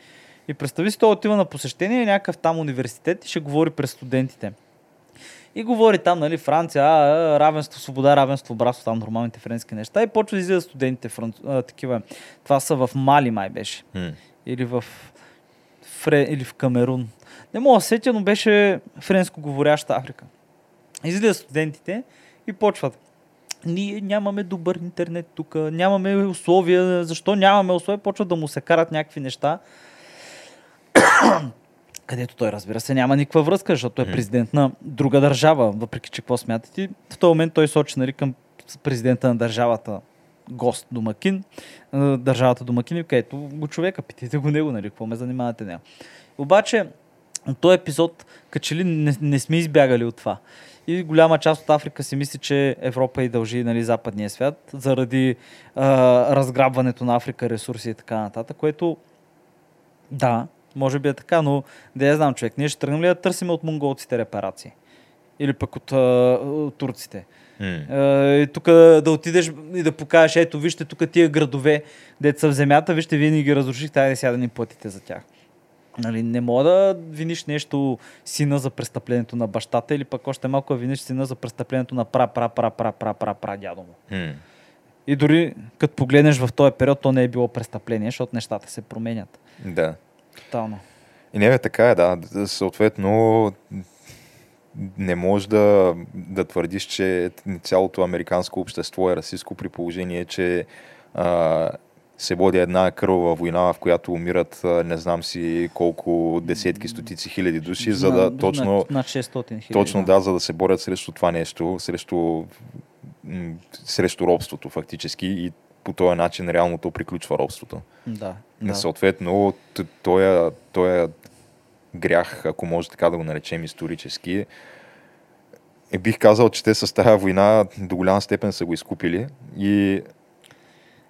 [SPEAKER 2] И представи си, той отива на посещение, някакъв там университет и ще говори през студентите. И говори там, нали, Франция, а, равенство, свобода, равенство, братство, там нормалните френски неща. И почва да излизат студентите, франц... а, такива. Това са в Мали, май беше.
[SPEAKER 1] М.
[SPEAKER 2] Или в, Фре... или в Камерун. Не мога да се сетя, но беше френско говоряща Африка. Излизат студентите и почват. Ние нямаме добър интернет тук, нямаме условия. Защо нямаме условия? Почват да му се карат някакви неща, където той, разбира се, няма никаква връзка, защото е президент на друга държава, въпреки че какво смятате. В този момент той сочи нали, към президента на държавата гост, домакин, държавата домакин, където го човека, питайте го него, нали, какво ме занимавате него. Обаче, от този епизод, като че ли не, не сме избягали от това. И голяма част от Африка си мисли, че Европа и дължи нали, западния свят, заради а, разграбването на Африка, ресурси и така нататък, което да, може би е така, но да я знам човек, ние ще тръгнем ли да търсим от монголците репарации? Или пък от, а, от турците? Е, и тук да отидеш и да покажеш, ето вижте тук тия градове, деца са в земята, вижте вие ни ги разрушихте, айде сега да ни платите за тях. Нали, не мога да виниш нещо сина за престъплението на бащата или пък още малко да виниш сина за престъплението на пра, пра, пра, пра, пра, пра, пра дядо му.
[SPEAKER 1] М.
[SPEAKER 2] И дори като погледнеш в този период, то не е било престъпление, защото нещата се променят.
[SPEAKER 1] Да.
[SPEAKER 2] Тотално.
[SPEAKER 1] И не, бе, така е, да. Съответно, не можеш да, да твърдиш, че цялото американско общество е расистско при положение, че а, се води една кървава война, в която умират не знам си колко десетки, стотици хиляди души, за да
[SPEAKER 2] На-
[SPEAKER 1] точно,
[SPEAKER 2] над 600 хиляди.
[SPEAKER 1] точно да, за да се борят срещу това нещо, срещу, срещу робството фактически и по този начин реално то приключва робството.
[SPEAKER 2] Да.
[SPEAKER 1] Да. Съответно, т- тоя, тоя грях, ако може така да го наречем исторически, е, бих казал, че те с тази война до голяма степен са го изкупили. И,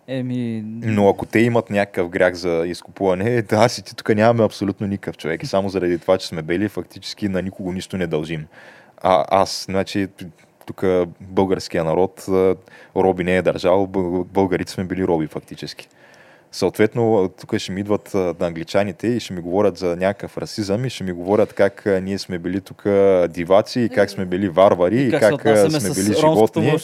[SPEAKER 2] Еми,
[SPEAKER 1] но ако те имат някакъв грях за изкупуване, да, аз и ти тук нямаме абсолютно никакъв човек. И само заради това, че сме бели, фактически на никого нищо не дължим. А аз, значи, тук българския народ роби не е държал, бъл- българите сме били роби фактически. Съответно, тук ще ми идват а, на англичаните и ще ми говорят за някакъв расизъм и ще ми говорят как а, ние сме били тук диваци и как сме били варвари и,
[SPEAKER 2] как,
[SPEAKER 1] как, сме били животни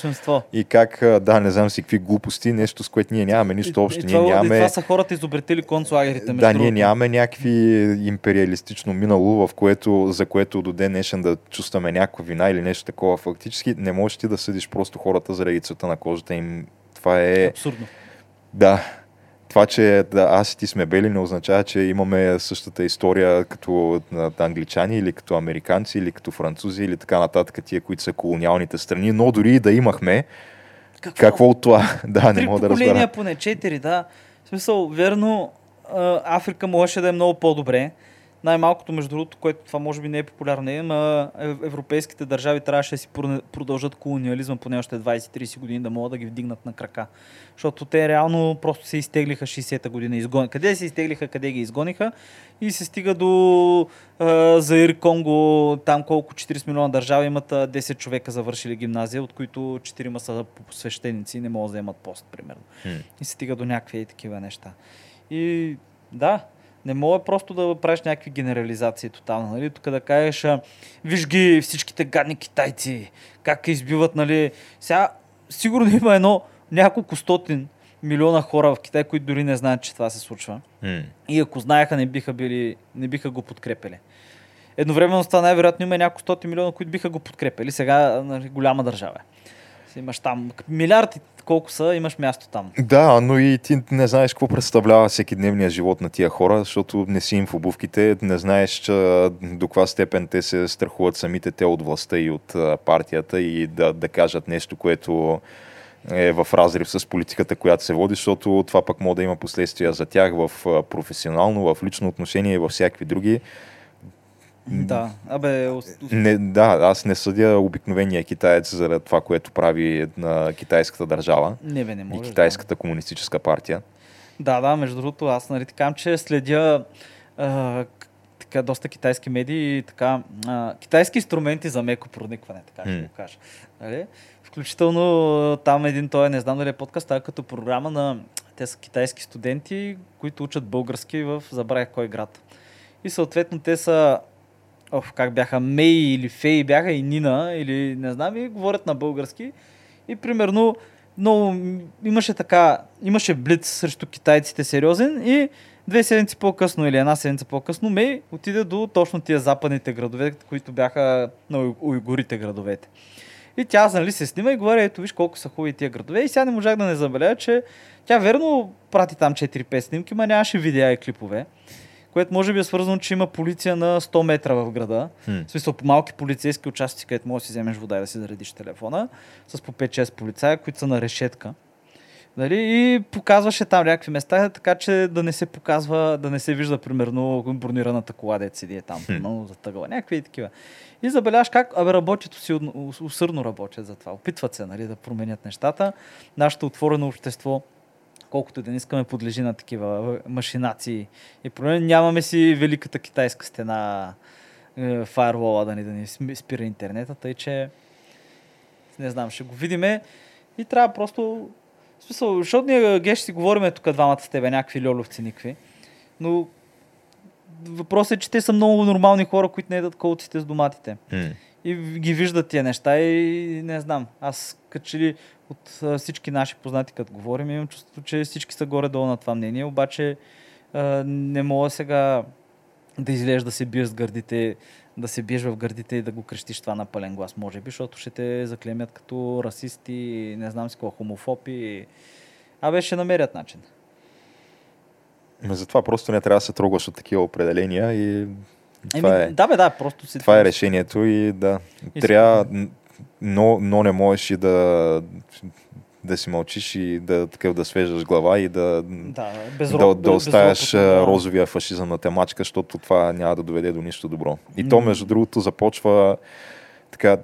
[SPEAKER 1] и как, а, да, не знам си какви глупости, нещо с което ние нямаме нищо общо.
[SPEAKER 2] И,
[SPEAKER 1] Ние
[SPEAKER 2] това, и
[SPEAKER 1] нямаме...
[SPEAKER 2] това са хората изобретили концлагерите.
[SPEAKER 1] Да, ние нямаме някакви империалистично минало, в което, за което до ден днешен да чувстваме някаква вина или нещо такова. Фактически не можеш ти да съдиш просто хората заради цвета на кожата им. Това е...
[SPEAKER 2] Абсурдно.
[SPEAKER 1] Да. Това, че да, аз и ти сме бели, не означава, че имаме същата история като англичани или като американци или като французи или така нататък, тия, които са колониалните страни. Но дори и да имахме,
[SPEAKER 2] Какво?
[SPEAKER 1] какво от това? (laughs) Да, не мога да разбера.
[SPEAKER 2] поне, четири, да. В смисъл, верно, Африка можеше да е много по-добре. Най-малкото, между другото, което това може би не е популярно, е, ма ев- европейските държави трябваше да си продължат колониализма поне още 20-30 години, да могат да ги вдигнат на крака. Защото те реално просто се изтеглиха 60-та година. Изгон... Къде се изтеглиха, къде ги изгониха и се стига до а, Заир, Конго, там колко 40 милиона държави имат а, 10 човека завършили гимназия, от които 4 са свещеници и не могат да вземат пост, примерно.
[SPEAKER 1] М.
[SPEAKER 2] И се стига до някакви такива неща. И да, не мога просто да правиш някакви генерализации тотално. Нали? Тук да кажеш, а, виж ги всичките гадни китайци, как избиват, нали. Сега сигурно има едно няколко стотин милиона хора в Китай, които дори не знаят, че това се случва.
[SPEAKER 1] М.
[SPEAKER 2] И ако знаеха, не биха, били, не биха го подкрепили. Едновременно с това най-вероятно има няколко стоти милиона, които биха го подкрепили. Сега нали, голяма държава е. Имаш там милиарди, колко са, имаш място там.
[SPEAKER 1] Да, но и ти не знаеш какво представлява всеки дневния живот на тия хора, защото не си им в обувките, не знаеш че, до каква степен те се страхуват самите те от властта и от партията и да, да кажат нещо, което е в разрив с политиката, която се води, защото това пък може да има последствия за тях в професионално, в лично отношение и във всякакви други.
[SPEAKER 2] Да, абе,
[SPEAKER 1] Не, да, аз не съдя обикновения китаец за това, което прави на китайската държава
[SPEAKER 2] не бе, не
[SPEAKER 1] и
[SPEAKER 2] може.
[SPEAKER 1] китайската комунистическа партия.
[SPEAKER 2] Да, да, между другото, аз нали така, че следя а, така доста китайски медии и така, а, китайски инструменти за меко проникване, така ще го кажа. Нали? Включително там един, той не знам дали е подкаст, а като програма на, те са китайски студенти, които учат български в, забравях кой град. И съответно те са, оф, как бяха, Мей или Фей бяха и Нина, или не знам, и говорят на български. И примерно м, имаше така, имаше блиц срещу китайците сериозен и две седмици по-късно или една седмица по-късно Мей отиде до точно тия западните градове, които бяха на уй- уйгурите градовете. И тя нали, се снима и говори, ето виж колко са хубави тия градове. И сега не можах да не забележа, че тя верно прати там 4-5 снимки, ма нямаше видеа и клипове. Което може би е свързано, че има полиция на 100 метра в града.
[SPEAKER 1] Хм.
[SPEAKER 2] В смисъл, по малки полицейски участъци, където можеш да си вземеш вода и да си заредиш телефона, с по 5-6 полицая, които са на решетка. Нали? И показваше там някакви места, така че да не се показва, да не се вижда, примерно, бронираната кола, дет седи е там, примерно, затъгала. Някакви и такива. И забеляш как, абе, работят усилно, ус- усърдно работят за това. Опитват се, нали, да променят нещата. Нашето отворено общество, колкото да не искаме, подлежи на такива машинации. И проблем нямаме си великата китайска стена, е, фаервола да ни, да ни спира интернета, тъй че не знам, ще го видиме и трябва просто в смисъл, защото ние геш си говориме тук двамата с тебе, някакви льоловци никакви, но въпросът е, че те са много нормални хора, които не едат колците с доматите.
[SPEAKER 1] М.
[SPEAKER 2] И ги виждат тия неща и не знам. Аз като че ли от а, всички наши познати, като говорим, имам чувство, че всички са горе-долу на това мнение, обаче а, не мога сега да излезеш да се биеш с гърдите, да се биеш в гърдите и да го крещиш това на пълен глас, може би, защото ще те заклемят като расисти, не знам си какво, хомофоби. Абе, ще намерят начин.
[SPEAKER 1] Затова просто не трябва да се трогваш от такива определения и това,
[SPEAKER 2] Еми,
[SPEAKER 1] е,
[SPEAKER 2] Да, бе, да, просто си...
[SPEAKER 1] това е решението и да,
[SPEAKER 2] И
[SPEAKER 1] трябва, но, но не можеш и да, да си мълчиш и да, такъв, да свеждаш глава и да,
[SPEAKER 2] Да,
[SPEAKER 1] да,
[SPEAKER 2] безро...
[SPEAKER 1] да оставяш
[SPEAKER 2] безропотно, да.
[SPEAKER 1] розовия фашизъм на темачка, защото това няма да доведе до нищо добро. И то, между другото, започва така,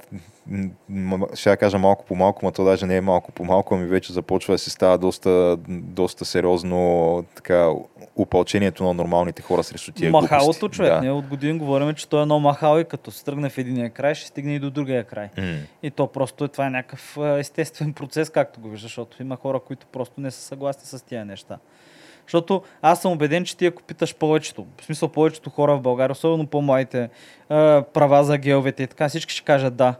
[SPEAKER 1] ще я кажа малко по малко, но то даже не е малко по малко, ами вече започва да се става доста, доста сериозно така, опълчението на нормалните хора срещу тия
[SPEAKER 2] Махалото,
[SPEAKER 1] глупости.
[SPEAKER 2] човек.
[SPEAKER 1] Да.
[SPEAKER 2] Ние от години говорим, че той е едно махало и като се тръгне в единия край, ще стигне и до другия край.
[SPEAKER 1] М.
[SPEAKER 2] И то просто е, това е някакъв естествен процес, както го виждаш, защото има хора, които просто не са съгласни с тия неща. Защото аз съм убеден, че ти ако питаш повечето, в смисъл повечето хора в България, особено по-младите, права за геовете и така, всички ще кажат да.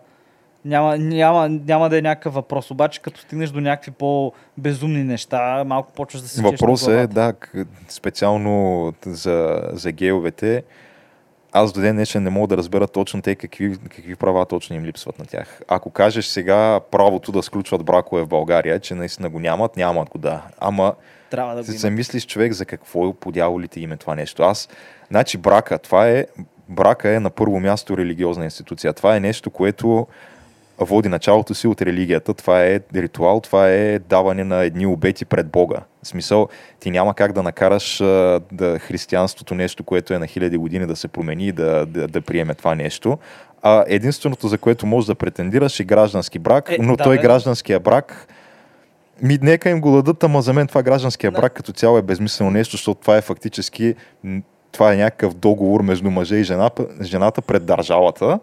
[SPEAKER 2] Няма, няма, няма да е някакъв въпрос. Обаче, като стигнеш до някакви по-безумни неща, малко почваш да се
[SPEAKER 1] Въпросът е, да, специално за, за геовете, аз до ден днешен не мога да разбера точно те какви, какви права точно им липсват на тях. Ако кажеш сега правото да сключват бракове в България, че наистина го нямат, нямат го да. Ама
[SPEAKER 2] трябва да го
[SPEAKER 1] се мислиш човек за какво е подяволите име това нещо. Аз, значи брака, това е, брака е на първо място религиозна институция. Това е нещо, което води началото си от религията. Това е ритуал, това е даване на едни обети пред Бога. В смисъл, ти няма как да накараш да християнството нещо, което е на хиляди години да се промени и да, да, да приеме това нещо. А единственото, за което можеш да претендираш е граждански брак, е, но да, той бе. гражданския брак ми, нека им го дадат, ама за мен това гражданския брак като цяло е безмислено нещо, защото това е фактически това е някакъв договор между мъжа и жената, жената пред държавата,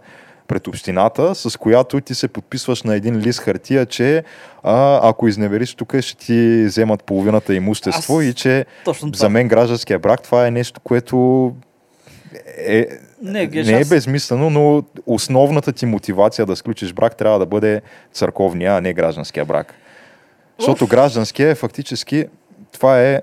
[SPEAKER 1] пред общината, с която ти се подписваш на един лист хартия, че а, ако изневериш тук, ще ти вземат половината имущество Аз... и че за мен гражданския брак това е нещо, което е, не, геш, не е безмислено, но основната ти мотивация да сключиш брак трябва да бъде църковния, а не гражданския брак. Защото гражданския е фактически, това е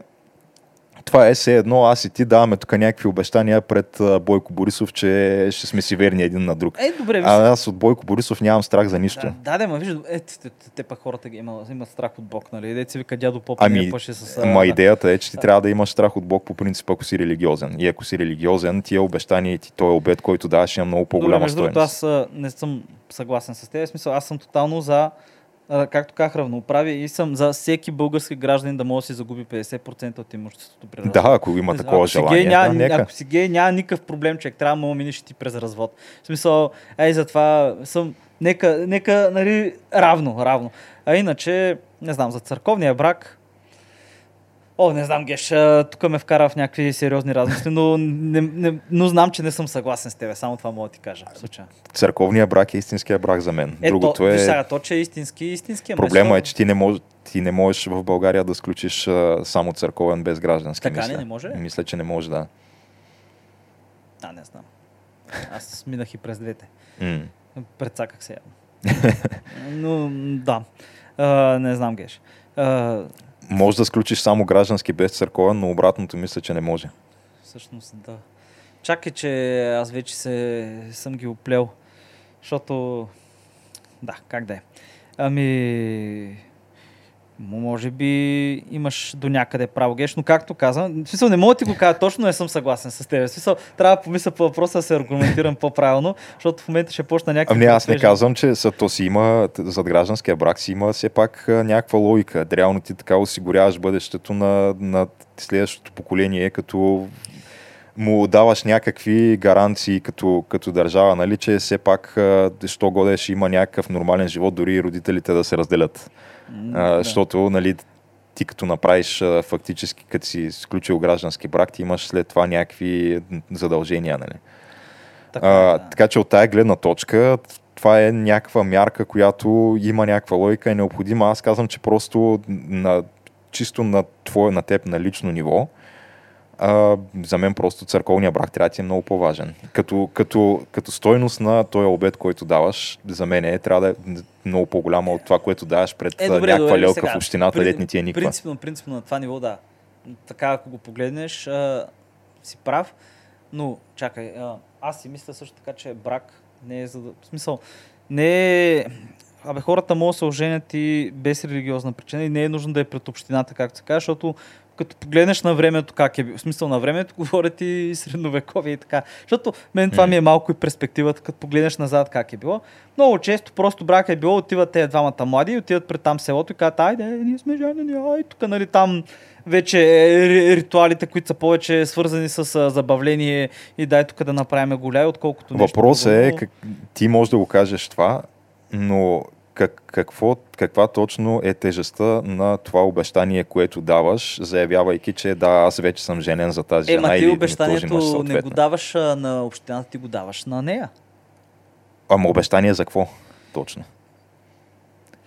[SPEAKER 1] това е все едно, аз и ти даваме тук някакви обещания пред Бойко Борисов, че ще сме си верни един на друг.
[SPEAKER 2] Е, добре, виж.
[SPEAKER 1] А аз от Бойко Борисов нямам страх за нищо.
[SPEAKER 2] Да, да, да ма виж, е, те, те, те пък хората ги имат, имат страх от Бог, нали? Де си вика дядо Поп,
[SPEAKER 1] ами,
[SPEAKER 2] пъше с...
[SPEAKER 1] Ама да. идеята е, че ти да. трябва да имаш страх от Бог по принцип, ако си религиозен. И ако си религиозен, тия обещания и ти този обед, който даваш, има много по-голяма
[SPEAKER 2] стоеност. аз не съм съгласен с теб. Смисъл, аз съм тотално за както казах, равноправие и съм за всеки български гражданин да може да си загуби 50% от имуществото
[SPEAKER 1] при развод. Да, ако има такова ако желание.
[SPEAKER 2] Си гей, няма, да, Ако си гей, няма никакъв проблем, човек. Трябва да минеш ти през развод. В смисъл, ей, затова съм... Нека, нека нали, равно, равно. А иначе, не знам, за църковния брак, О, не знам, Геш, тук ме вкара в някакви сериозни размисли, но, не, не, но знам, че не съм съгласен с тебе. Само това мога да ти кажа.
[SPEAKER 1] Църковният брак е истинския брак за мен. Е, Другото
[SPEAKER 2] то,
[SPEAKER 1] е...
[SPEAKER 2] Сега, то, че е истински, истински.
[SPEAKER 1] Проблема е, че ти не, мож, ти не можеш в България да сключиш а, само църковен без граждански.
[SPEAKER 2] Така
[SPEAKER 1] мисля.
[SPEAKER 2] не, не може?
[SPEAKER 1] Мисля, че не може, да.
[SPEAKER 2] А, не знам. Аз минах и през двете.
[SPEAKER 1] Mm.
[SPEAKER 2] Предсаках се. (laughs) но, да. А, не знам, Геш. А,
[SPEAKER 1] може да сключиш само граждански без църковен, но обратното мисля, че не може.
[SPEAKER 2] Всъщност, да. Чакай, че аз вече се, съм ги оплел, защото... Да, как да е. Ами... Може би имаш до някъде право, Геш, но както казвам, в смисъл не мога да ти го кажа точно, не съм съгласен с теб. В смисъл, трябва да помисля по въпроса да се аргументирам по-правилно, защото в момента ще почна някакви...
[SPEAKER 1] Ами аз не казвам, че то си има, зад гражданския брак си има все пак някаква логика. Реално ти така осигуряваш бъдещето на, на следващото поколение, като му даваш някакви гаранции като, като държава, нали, че все пак, що годеш има някакъв нормален живот, дори и родителите да се разделят. А, защото, нали, ти като направиш фактически, като си сключил граждански брак, ти имаш след това някакви задължения, нали? Така, а, да. така че от тая гледна точка, това е някаква мярка, която има някаква логика, е необходима. Аз казвам, че просто на, чисто на твое, на теб, на лично ниво, а, за мен просто църковния брак трябва да ти е много по-важен. Като, като, като стойност на този обед, който даваш, за мен е, трябва да е много по-голяма от това, което даваш пред е, добре, някаква добре, лелка сега, в общината, при, дет ти е никаква.
[SPEAKER 2] Принципно, принципно на това ниво, да. Така, ако го погледнеш, а, си прав. Но, чакай, а, аз си мисля също така, че брак не е за. В смисъл, не е... Абе, хората могат да се оженят и без религиозна причина и не е нужно да е пред общината, както се казва, защото като погледнеш на времето как е. В смисъл на времето (laughs) говорят и средновековие и така. Защото мен това ми е малко и перспективата, като погледнеш назад как е било. Много често просто брак е било, отиват те двамата млади и отиват пред там селото и казват, айде, ние сме женени, ай, тук нали там вече е ритуалите, които са повече свързани с забавление и дай тук да направим голяй, отколкото
[SPEAKER 1] Въпросът е, как, ти можеш да го кажеш това, но как, какво, каква точно е тежестта на това обещание, което даваш, заявявайки, че да, аз вече съм женен за тази
[SPEAKER 2] е,
[SPEAKER 1] жена
[SPEAKER 2] ма ти обещанието не го даваш на общината, ти го даваш на нея.
[SPEAKER 1] Ама обещание за какво точно?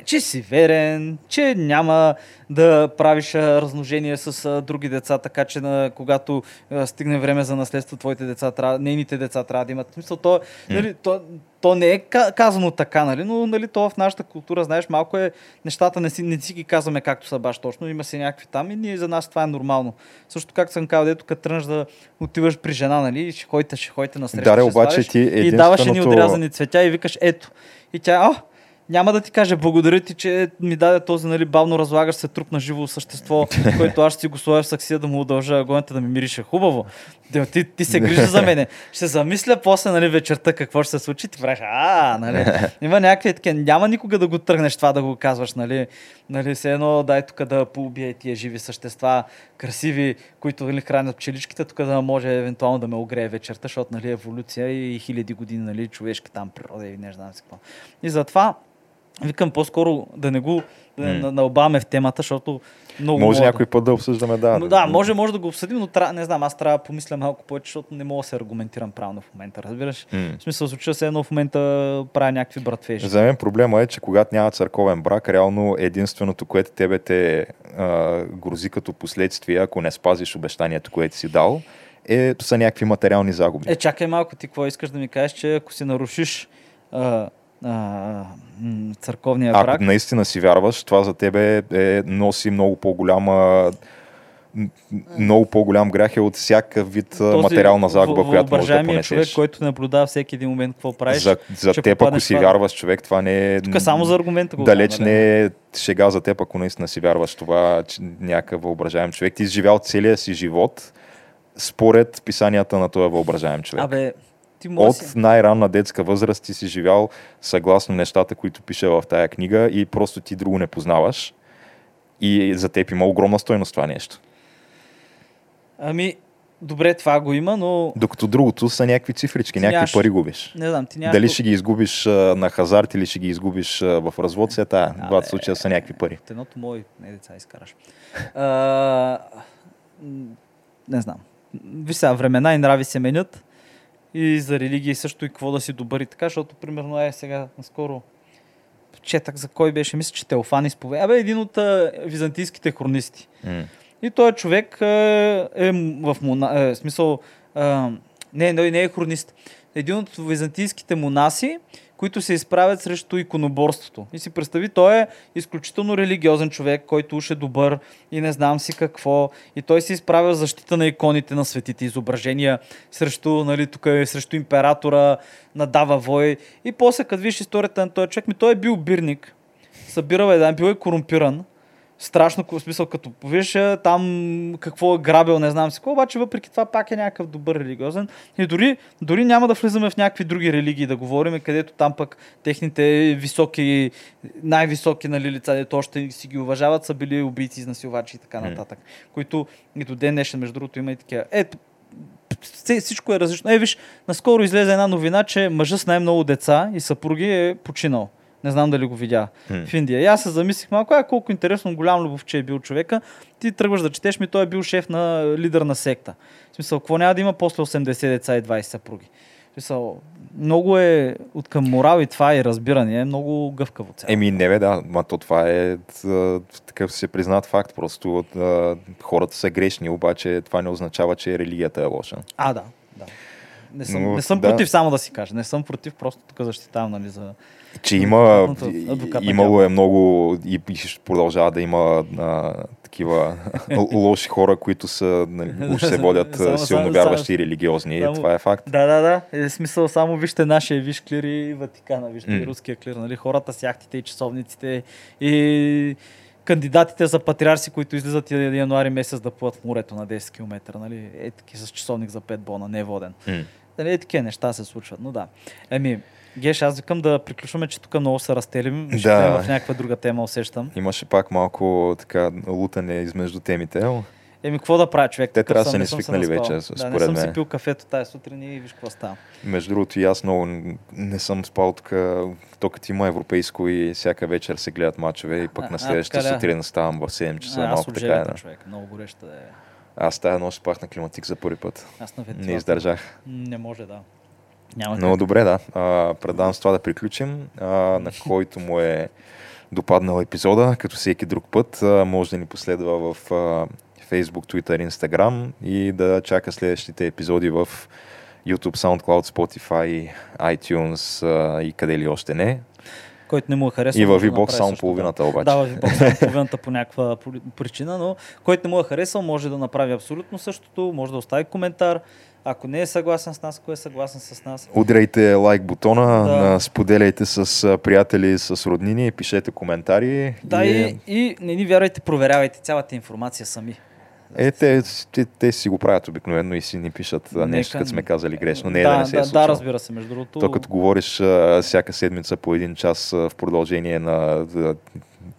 [SPEAKER 2] че си верен, че няма да правиш размножение с а, други деца, така че на, когато а, стигне време за наследство, твоите деца трябва, нейните деца трябва да имат. Смисъл, то, нали, то, то не е ка- казано така, нали, но нали, то в нашата култура, знаеш, малко е, нещата не си, не си ги казваме както са баш точно, има си някакви там и ние за нас това е нормално. Също както съм казал, дето като тръгнеш да отиваш при жена, нали, ще ходите, ще ходите на среща,
[SPEAKER 1] Да, обаче ти
[SPEAKER 2] и даваш
[SPEAKER 1] единственото-
[SPEAKER 2] отрязани цветя и викаш ето. И тя, а, няма да ти каже благодаря ти, че ми даде този нали, бавно разлагаш се труп на живо същество, (laughs) който аз ще си го сложа в саксия да му удължа агонята да ми мирише хубаво. Ти, ти се грижи за мене. Ще замисля после нали, вечерта какво ще се случи. Ти правиш, а, нали. (laughs) Има някакви такива. Няма никога да го тръгнеш това да го казваш, нали. Нали, все едно дай тук да поубие тия живи същества, красиви, които нали, хранят пчеличките, тук да може евентуално да ме огрее вечерта, защото нали, еволюция и хиляди години нали, човешки там природа и не знам си какво. И затова викам по-скоро да не го да не
[SPEAKER 1] М.
[SPEAKER 2] налбаваме в темата, защото много
[SPEAKER 1] Може някой път да обсъждаме, да.
[SPEAKER 2] но, да, може, може да го обсъдим, но не знам, аз трябва да помисля малко повече, защото не мога да се аргументирам правилно в момента, разбираш?
[SPEAKER 1] М.
[SPEAKER 2] В смисъл, случва се едно в момента правя някакви братвежи.
[SPEAKER 1] За мен проблема е, че когато няма църковен брак, реално единственото, което тебе те а, грози като последствие, ако не спазиш обещанието, което си дал, е, са някакви материални загуби.
[SPEAKER 2] Е, чакай малко, ти какво искаш да ми кажеш, че ако си нарушиш а, а, църковния брак,
[SPEAKER 1] Ако наистина си вярваш, това за тебе е, носи много по-голяма много по-голям грях е от всякакъв вид
[SPEAKER 2] този
[SPEAKER 1] материална загуба,
[SPEAKER 2] в-
[SPEAKER 1] която можеш да
[SPEAKER 2] въображаемия човек,
[SPEAKER 1] понесеш.
[SPEAKER 2] който наблюдава всеки един момент какво правиш.
[SPEAKER 1] За, за теб, ако си
[SPEAKER 2] това.
[SPEAKER 1] вярваш човек, това не е...
[SPEAKER 2] Тук само за аргумента го
[SPEAKER 1] Далеч не е шега за теб, ако наистина си вярваш това, че някакъв въображаем човек. Ти изживял целия си живот според писанията на този въображаем човек.
[SPEAKER 2] Абе, ти
[SPEAKER 1] От
[SPEAKER 2] си.
[SPEAKER 1] най-ранна детска възраст ти си живял съгласно нещата, които пише в тая книга и просто ти друго не познаваш. И за теб има огромна стойност това нещо.
[SPEAKER 2] Ами, добре, това го има, но
[SPEAKER 1] Докато другото са някакви цифрички, някакви
[SPEAKER 2] нямаш-
[SPEAKER 1] пари губиш.
[SPEAKER 2] не знам, ти нямаш...
[SPEAKER 1] Дали ще ги изгубиш а, на хазарт или ще ги изгубиш а, в развод, се тая. Двата случая са някакви пари.
[SPEAKER 2] От едното мое не деца изкараш. (laughs) А, не знам. Виж сега, времена и нрави се менят. И за религия също и какво да си добър и така, защото примерно е сега наскоро четах за кой беше, мисля, че Теофан изповеда. Абе, един от а, византийските хронисти.
[SPEAKER 1] М.
[SPEAKER 2] И той човек е, е в мона... е, смисъл... А, не, не, не е хронист. Един от византийските монаси, които се изправят срещу иконоборството. И си представи, той е изключително религиозен човек, който уж е добър и не знам си какво. И той се изправя в защита на иконите на светите изображения срещу, нали, тук е срещу императора, надава вой. И после, като виж историята на този човек, ми той е бил бирник, събирал е, да, бил е корумпиран, страшно, в смисъл, като виж а, там какво е грабил, не знам си какво, обаче въпреки това пак е някакъв добър религиозен. И дори, дори няма да влизаме в някакви други религии да говорим, където там пък техните високи, най-високи нали, лица, дето още си ги уважават, са били убийци, изнасилвачи и така нататък. Които и до ден днешен, между другото, има и такива. Ето, всичко е различно. Е, виж, наскоро излезе една новина, че мъжът с най-много деца и съпруги е починал. Не знам дали го видя
[SPEAKER 1] Хм.
[SPEAKER 2] в Индия. И аз се замислих малко, а колко интересно, голям любовче е бил човека. Ти тръгваш да четеш ми, той е бил шеф на лидер на секта. В смисъл, какво няма да има после 80 деца и 20 съпруги? Смисъл, много е от към морал и това и разбиране, е много гъвкаво цяло.
[SPEAKER 1] Еми, не бе, да, ма то това е такъв се признат факт. Просто хората са грешни, обаче това не означава, че религията е лоша.
[SPEAKER 2] А, да. Не съм,
[SPEAKER 1] Но,
[SPEAKER 2] не съм
[SPEAKER 1] да.
[SPEAKER 2] против, само да си кажа. Не съм против, просто тук защитавам нали, за...
[SPEAKER 1] Че има, имало е много и, и ще продължава да има а, такива (laughs) лоши хора, които са, нали, уж се (laughs) водят
[SPEAKER 2] Само-
[SPEAKER 1] силно
[SPEAKER 2] само-
[SPEAKER 1] вярващи и религиозни.
[SPEAKER 2] само-
[SPEAKER 1] Това е факт.
[SPEAKER 2] Да, да, да. Е, смисъл, само вижте нашия виж клир и Ватикана, вижте
[SPEAKER 1] М.
[SPEAKER 2] и руския клир, нали? Хората с яхтите и часовниците и кандидатите за патриарси, които излизат януари месец да плуват в морето на 10 км, нали? Е, таки с часовник за 5 бона, не е воден.
[SPEAKER 1] М.
[SPEAKER 2] Нали, е, такива неща се случват, но да. Еми, Геш, аз викам да приключваме, че тук много се разтелим. Ще
[SPEAKER 1] Да.
[SPEAKER 2] да. в някаква друга тема, усещам.
[SPEAKER 1] Имаше пак малко така лутане измежду темите.
[SPEAKER 2] Еми, какво да правя, човек?
[SPEAKER 1] Те трябва да
[SPEAKER 2] съм,
[SPEAKER 1] са
[SPEAKER 2] не съм
[SPEAKER 1] свикнали
[SPEAKER 2] наспал.
[SPEAKER 1] вече,
[SPEAKER 2] Да, не
[SPEAKER 1] според
[SPEAKER 2] съм си пил кафето тази сутрин и виж какво става.
[SPEAKER 1] Между другото и аз много не съм спал тук, то като има европейско и всяка вечер се гледат мачове и пък
[SPEAKER 2] А,
[SPEAKER 1] на следващата сутрин ставам в 7 часа.
[SPEAKER 2] А,
[SPEAKER 1] малко така е. Да.
[SPEAKER 2] човек. Много гореща да е.
[SPEAKER 1] Аз тая нощ спах на климатик за първи път.
[SPEAKER 2] Аз на
[SPEAKER 1] Не
[SPEAKER 2] вентилатор.
[SPEAKER 1] издържах.
[SPEAKER 2] Не може, да. Няма
[SPEAKER 1] Но
[SPEAKER 2] как.
[SPEAKER 1] добре, да. А, предавам с това да приключим. А, на който му е допаднал епизода, като всеки друг път. А, може да ни последва в а, Facebook, Twitter, Instagram и да чака следващите епизоди в YouTube, SoundCloud, Spotify, iTunes а, и къде ли още не.
[SPEAKER 2] Който не му е харесал.
[SPEAKER 1] И във VBOX само
[SPEAKER 2] също,
[SPEAKER 1] половината обаче.
[SPEAKER 2] Да, в VBOX само половината по някаква при- причина, но който не му е харесал, може да направи абсолютно същото, може да остави коментар. Ако не е съгласен с нас, ако е съгласен с нас.
[SPEAKER 1] Удряйте лайк бутона,
[SPEAKER 2] Да.
[SPEAKER 1] споделяйте с приятели, с роднини, пишете коментари.
[SPEAKER 2] Да, и, и не ни вярвайте, проверявайте цялата информация сами.
[SPEAKER 1] Е, те, те, те си го правят обикновено и си ни пишат а, нещо,
[SPEAKER 2] Нека-
[SPEAKER 1] като сме казали грешно. Не е
[SPEAKER 2] да,
[SPEAKER 1] да, не се е
[SPEAKER 2] да,
[SPEAKER 1] случило.
[SPEAKER 2] да, разбира се, между другото.
[SPEAKER 1] То като говориш а, всяка седмица по един час а, в продължение на а,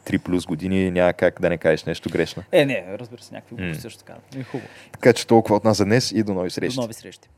[SPEAKER 1] 3 плюс години, няма как да не кажеш нещо грешно.
[SPEAKER 2] Е, не, разбира се, някакви глупости също така. И хубаво.
[SPEAKER 1] Така че толкова от нас за днес и до нови
[SPEAKER 2] До
[SPEAKER 1] срещи.
[SPEAKER 2] нови срещи.